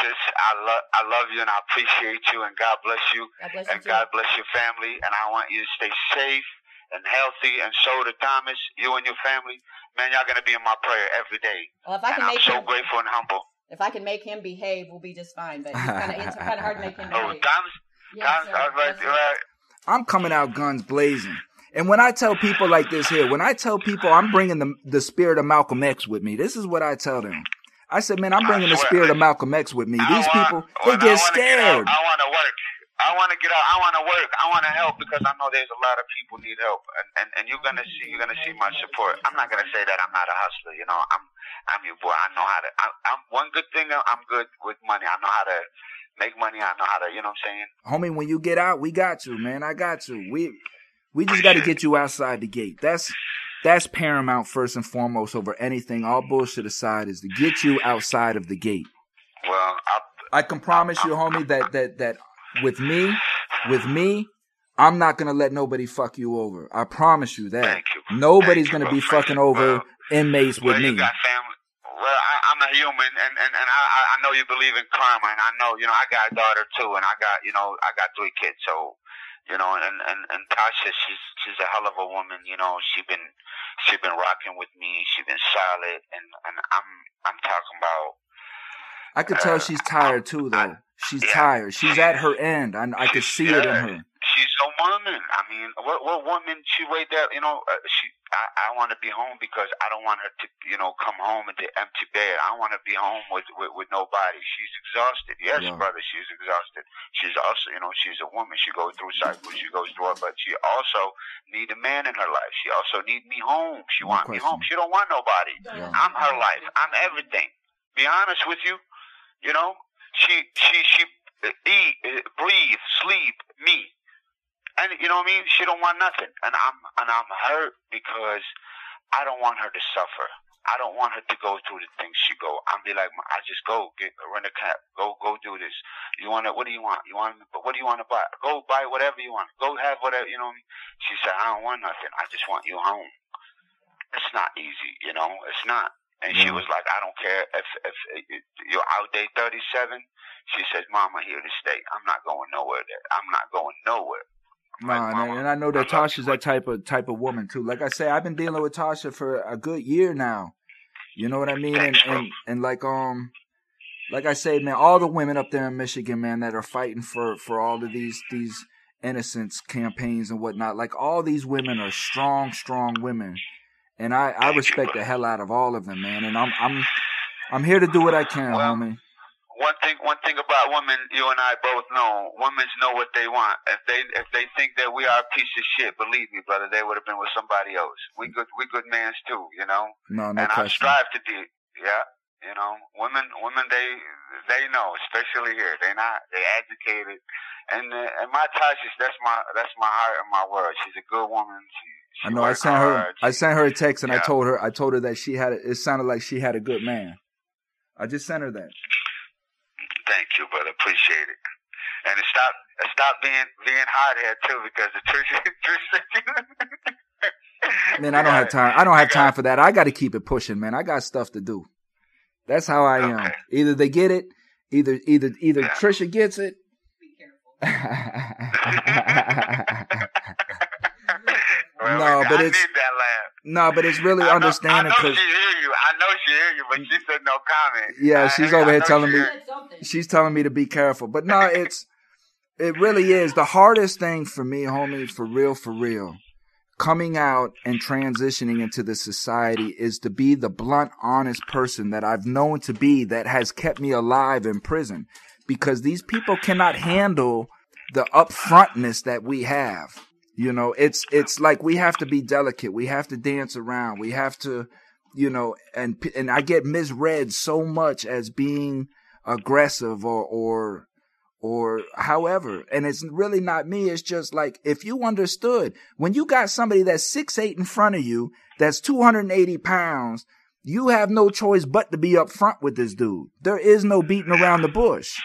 Sis, I love I love you and I appreciate you and God bless you God bless and. God bless your family and I want you to stay safe and healthy and so to Thomas, you and your family, man, y'all gonna be in my prayer every day. Well, if I and can I'm so him, grateful and humble. If I can make him behave, we'll be just fine. But it's kind of kind of hard to make him *laughs* Oh, behave. Thomas, Yes, Thomas, sir. I was like, Yes, sir. right. I'm coming out guns blazing. And when I tell people like this here, when I tell people I'm bringing the the spirit of Malcolm X with me, this is what I tell them. I said, man, I'm I bringing the swear, spirit of Malcolm X with me. I These want- people, they when I get get out, scared. I want to work. I want to get out. I want to work. I want to help because I know there's a lot of people need help, and and, and you're gonna see you're gonna see my support. I'm not gonna say that I'm not a hustler. You know, I'm I'm your boy. I know how to. I, I'm one good thing. I'm good with money. I know how to make money. I know how to. You know what I'm saying? Homie, when you get out, we got you, man. I got you. We we just got to get you outside the gate. That's that's paramount first and foremost over anything. All bullshit aside is to get you outside of the gate. Well, I, I can promise you, homie, that that that with me, with me, I'm not gonna let nobody fuck you over. I promise you that. Thank you. Nobody's Thank gonna be bro. fucking over Well, inmates with well, me. got family. Well, I, I'm a human, and and and I I- I know you believe in karma, and I know you know I got a daughter too, and I got you know I got three kids, so you know, and and and Tasha, she's she's a hell of a woman. You know, she been she been rocking with me. She been solid, and and I'm I'm talking about I could tell uh, she's tired too, though. She's Yeah. tired. She's at her end. I I could see it in her. she's a woman. I mean, what what woman? She weighed that. You know, uh, she. I, I want to be home because I don't want her to, you know, come home into empty bed. I want to be home with, with with nobody. She's exhausted. Yes, Yeah. brother, she's exhausted. She's also, you know, she's a woman. She goes through cycles. She goes through it, but she also need a man in her life. She also need me home. She No want me home. She don't want nobody. Yeah. I'm her life. I'm everything. Be honest with you. You know, she she she uh, eat, uh, breathe, sleep, me. And you know what I mean? She don't want nothing. And I'm and I'm hurt because I don't want her to suffer. I don't want her to go through the things she go. I'm be like, I just go get rent a cab, go go do this. You want to? What do you want? You want? But what do you want to buy? Go buy whatever you want. Go have whatever. You know. What I mean? She said, I don't want nothing. I just want you home. It's not easy, you know. It's not. And she was like, I don't care if if, you're out day 37. She says, Mama, here to stay. I'm not going nowhere. There. I'm not going nowhere. Nah, Like, and, and I know that love Tasha's that type of type of woman too. Like I say, I've been dealing with Tasha for a good year now. You know what I mean? And Thanks, and, and like um like I say, man, all the women up there in Michigan, man, that are fighting for for all of these these innocence campaigns and whatnot, like all these women are strong, strong women. And I, I respect the hell out of all of them, man. And I'm I'm I'm here to do what I can, Well, homie. One thing, one thing about women, you and I both know, women know what they want. If they, if they think that we are a piece of shit, believe me, brother, they would have been with somebody else. We good, we good mans too, you know. No, no and I question. strive to be, yeah. You know, women, women, they, they know, especially here. They not, they educated, and uh, and my Tasha, that's my, that's my heart and my world. She's a good woman. She I know. I work sent her. I sent her a text, and I told her. I told her that she had. A, it sounded like she had a good man. I just sent her that. Thank you, brother. Appreciate it. And stop, stop being being hard head too, because the church, church. *laughs* *laughs* Man, I don't have time. I don't have time for that. I got to keep it pushing, man. I got stuff to do. That's how I am. Okay. Either they get it, either either either Yeah. Trisha gets it. *laughs* Well, No, but I it's- need that laugh. no, but it's really I know, understanding I know because she hear you. I know she hear you, but she said no comment. Yeah, I- she's I over here telling she me- something. she's telling me to be careful. But no, it's it really is the hardest thing for me, homie, for real, for real. Coming out and transitioning into the society is to be the blunt, honest person that I've known to be that has kept me alive in prison. Because these people cannot handle the upfrontness that we have. You know, it's it's like we have to be delicate. We have to dance around. We have to, you know, and and I get misread so much as being aggressive or or or however and it's really not me it's just like if you understood when you got somebody that's six eight in front of you that's 280 pounds you have no choice but to be up front with this dude there is no beating around the bush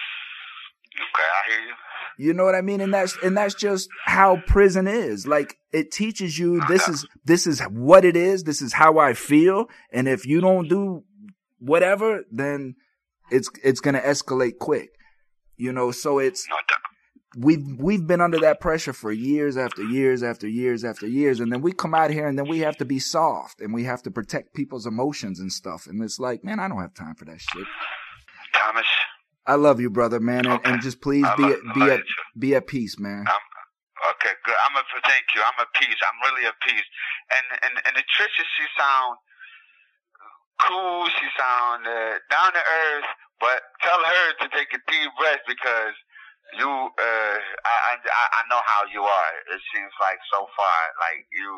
Okay, I hear you. You know what I mean? And that's and that's just how prison is. Like it teaches you this is this is what it is, this is how I feel, and if you don't do whatever, then it's it's gonna escalate quick. You know, so it's we've we've been under that pressure for years after years after years after years, and then we come out here and then we have to be soft and we have to protect people's emotions and stuff. And it's like, man, I don't have time for that shit. Thomas, I love you, brother, man, and, and just please I be love- at, be at you be at peace, man. Okay, good. I'm a thank you. I'm at peace. I'm really at peace. And and and the Trisha, she sound cool. She sound uh, down to earth. But tell her to take a deep breath because you, uh, I, I I know how you are. It seems like so far, like you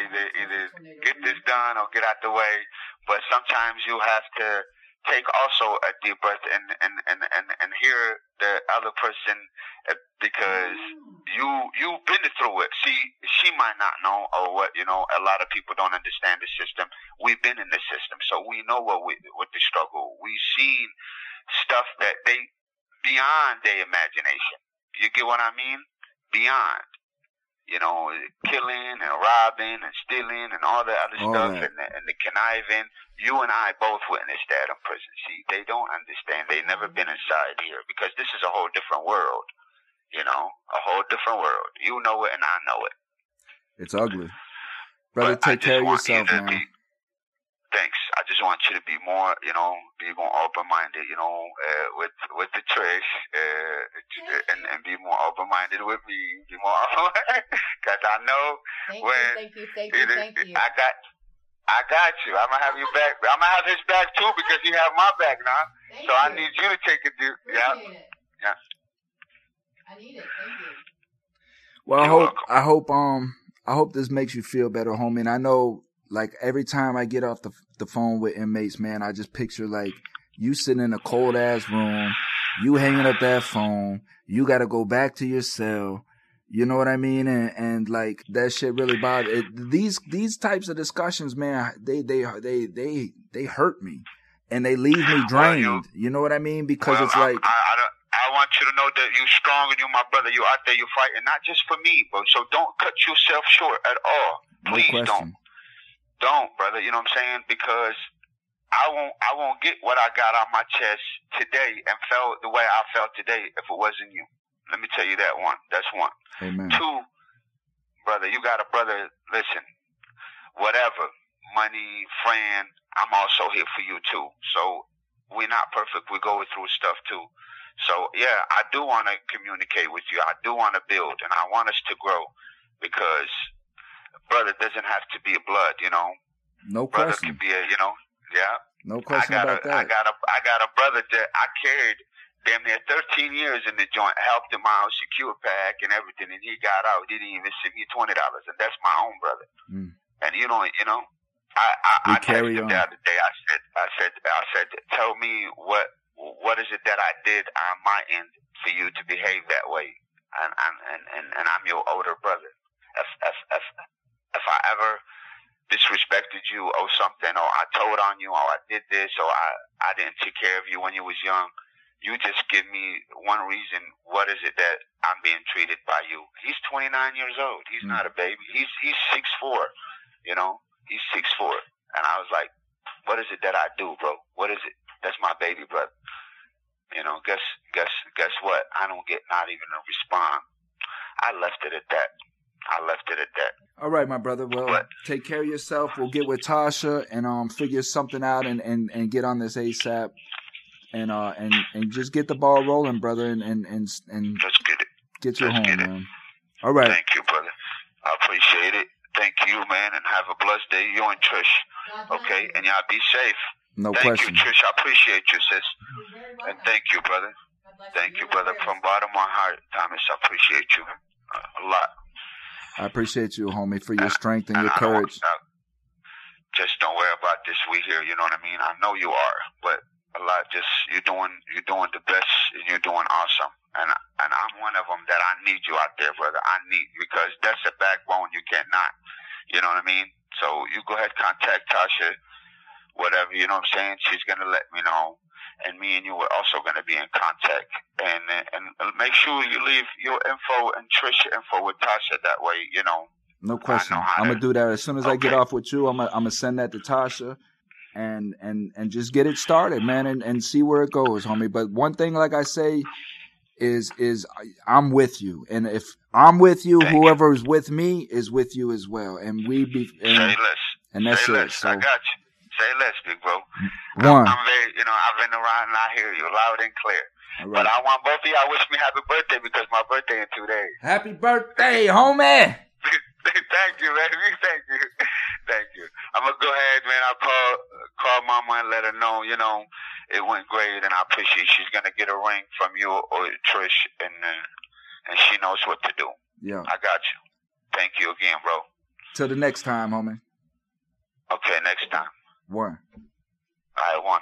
either either get this done or get out the way. But sometimes you have to take also a deep breath and and and and, and hear the other person uh, because you you've been through it. See, she might not know or what you know. A lot of people don't understand the system. We've been in the system, so we know what we what the struggle. We've seen stuff that they beyond their imagination. You get what I mean? Beyond. You know, killing and robbing and stealing and all that other All stuff that. and the, and the conniving. You and I both witnessed that in prison. See, they don't understand. They've never been inside here because this is a whole different world. You know, a whole different world. You know it and I know it. It's ugly. Brother, But take care of yourself, man. be- thanks. I just want you to be more, you know, be more open-minded, you know, uh, with with the trash, uh, and and be more open-minded with me. Be more, because *laughs* I know Thank when you, thank you, thank you, it is- thank you. I got. I got you. I'm gonna have you back. I'm gonna have his back too because you have my back now. Thank So I need you to take it. deep. Yeah. Appreciate it. Yeah. I need it. Thank you. Well, I You're hope welcome. I hope um I hope this makes you feel better, homie. And I know like every time I get off the the phone with inmates, man, I just picture like you sitting in a cold ass room, you hanging up that phone, you got to go back to your cell. You know what I mean? And and like that shit really bothers it, these these types of discussions, man. They they they they they hurt me, and they leave me Well, you- drained. You know what I mean? Because well, it's I, like I, I, I want you to know that you're strong and you're my brother. You're out there, you're fighting, not just for me, but so don't cut yourself short at all. Please question. don't, don't, brother. You know what I'm saying? Because I won't, I won't get what I got on my chest today and felt the way I felt today if it wasn't you. Let me tell you that one. That's one. Amen. Two, brother, you got a brother. Listen, whatever, money, friend, I'm also here for you too. So we're not perfect. We're going through stuff too. So yeah, I do want to communicate with you. I do want to build, and I want us to grow because brother doesn't have to be a blood. You know, No brother question. can be a you know, yeah. No I question got about a, I that. I got a, I got a brother that I carried damn near 13 years in the joint, helped him out, secure pack and everything, and he got out. He didn't even send me twenty dollars, and that's my own brother. Mm. And you know, you know, I, I, We I carry texted him on. the other day. I said, I said, I said, tell me what, what is it that I did on my end for you to behave that way? And and and and, I'm your older brother. If if if if I ever disrespected you or something, or I told on you, or I did this, or I, I didn't take care of you when you was young, you just give me one reason. What is it that I'm being treated by you? He's 29 years old. He's Mm. not a baby. He's he's six four. You know, he's six four. And I was like, what is it that I do, bro? What is it? That's my baby brother. You know, guess guess guess what? I don't get not even a response. I left it at that. I left it at that. All right, my brother. Well, What? take care of yourself. We'll get with Tasha and um figure something out and and and get on this ASAP. And uh and and just get the ball rolling, brother, and and and, and Let's get it. get you home, get it. man. All right. Thank you, brother. I appreciate it. Thank you, man, and have a blessed day. You and Trish, okay? And y'all be safe. No thank question. you, Trish. I appreciate you, sis. And thank you, brother. Thank you, brother. From bottom of my heart, Thomas, I appreciate you uh, a lot. I appreciate you, homie, for your strength and And your I courage. just don't worry about this. We here, you know what I mean? I know you are, but a lot. Just you're doing, you're doing the best, and you're doing awesome. And and I'm one of them that I need you out there, brother. I need because that's a backbone. You cannot, you know what I mean? So you go ahead, contact Tasha, whatever. You know what I'm saying? She's gonna let me know. And me and you are also going to be in contact, and and make sure you leave your info and Trisha info with Tasha. That way, you know, No question. I'm to- gonna do that as soon as I get off with you. I'm gonna I'm gonna send that to Tasha, and and and just get it started, man, and and see where it goes, homie. But one thing, like I say, is is I- I'm with you, and if I'm with you, Thank you. whoever is with me is with you as well, and we be say and, and that's it. So I got you. Say less, big bro. one, I'm very, you know, I've been around and I hear you loud and clear. all But. I want both of y'all wish me happy birthday because my birthday in two days. Happy birthday, homie! *laughs* Thank you, baby. Thank you. Thank you. I'm gonna go ahead, man. I'll call call mama and let her know, you know, it went great and I appreciate she's gonna get a ring from you or Trish and uh, and she knows what to do. Yeah. I got you. Thank you again, bro. Till the next time, homie. Okay, next time. One. I one.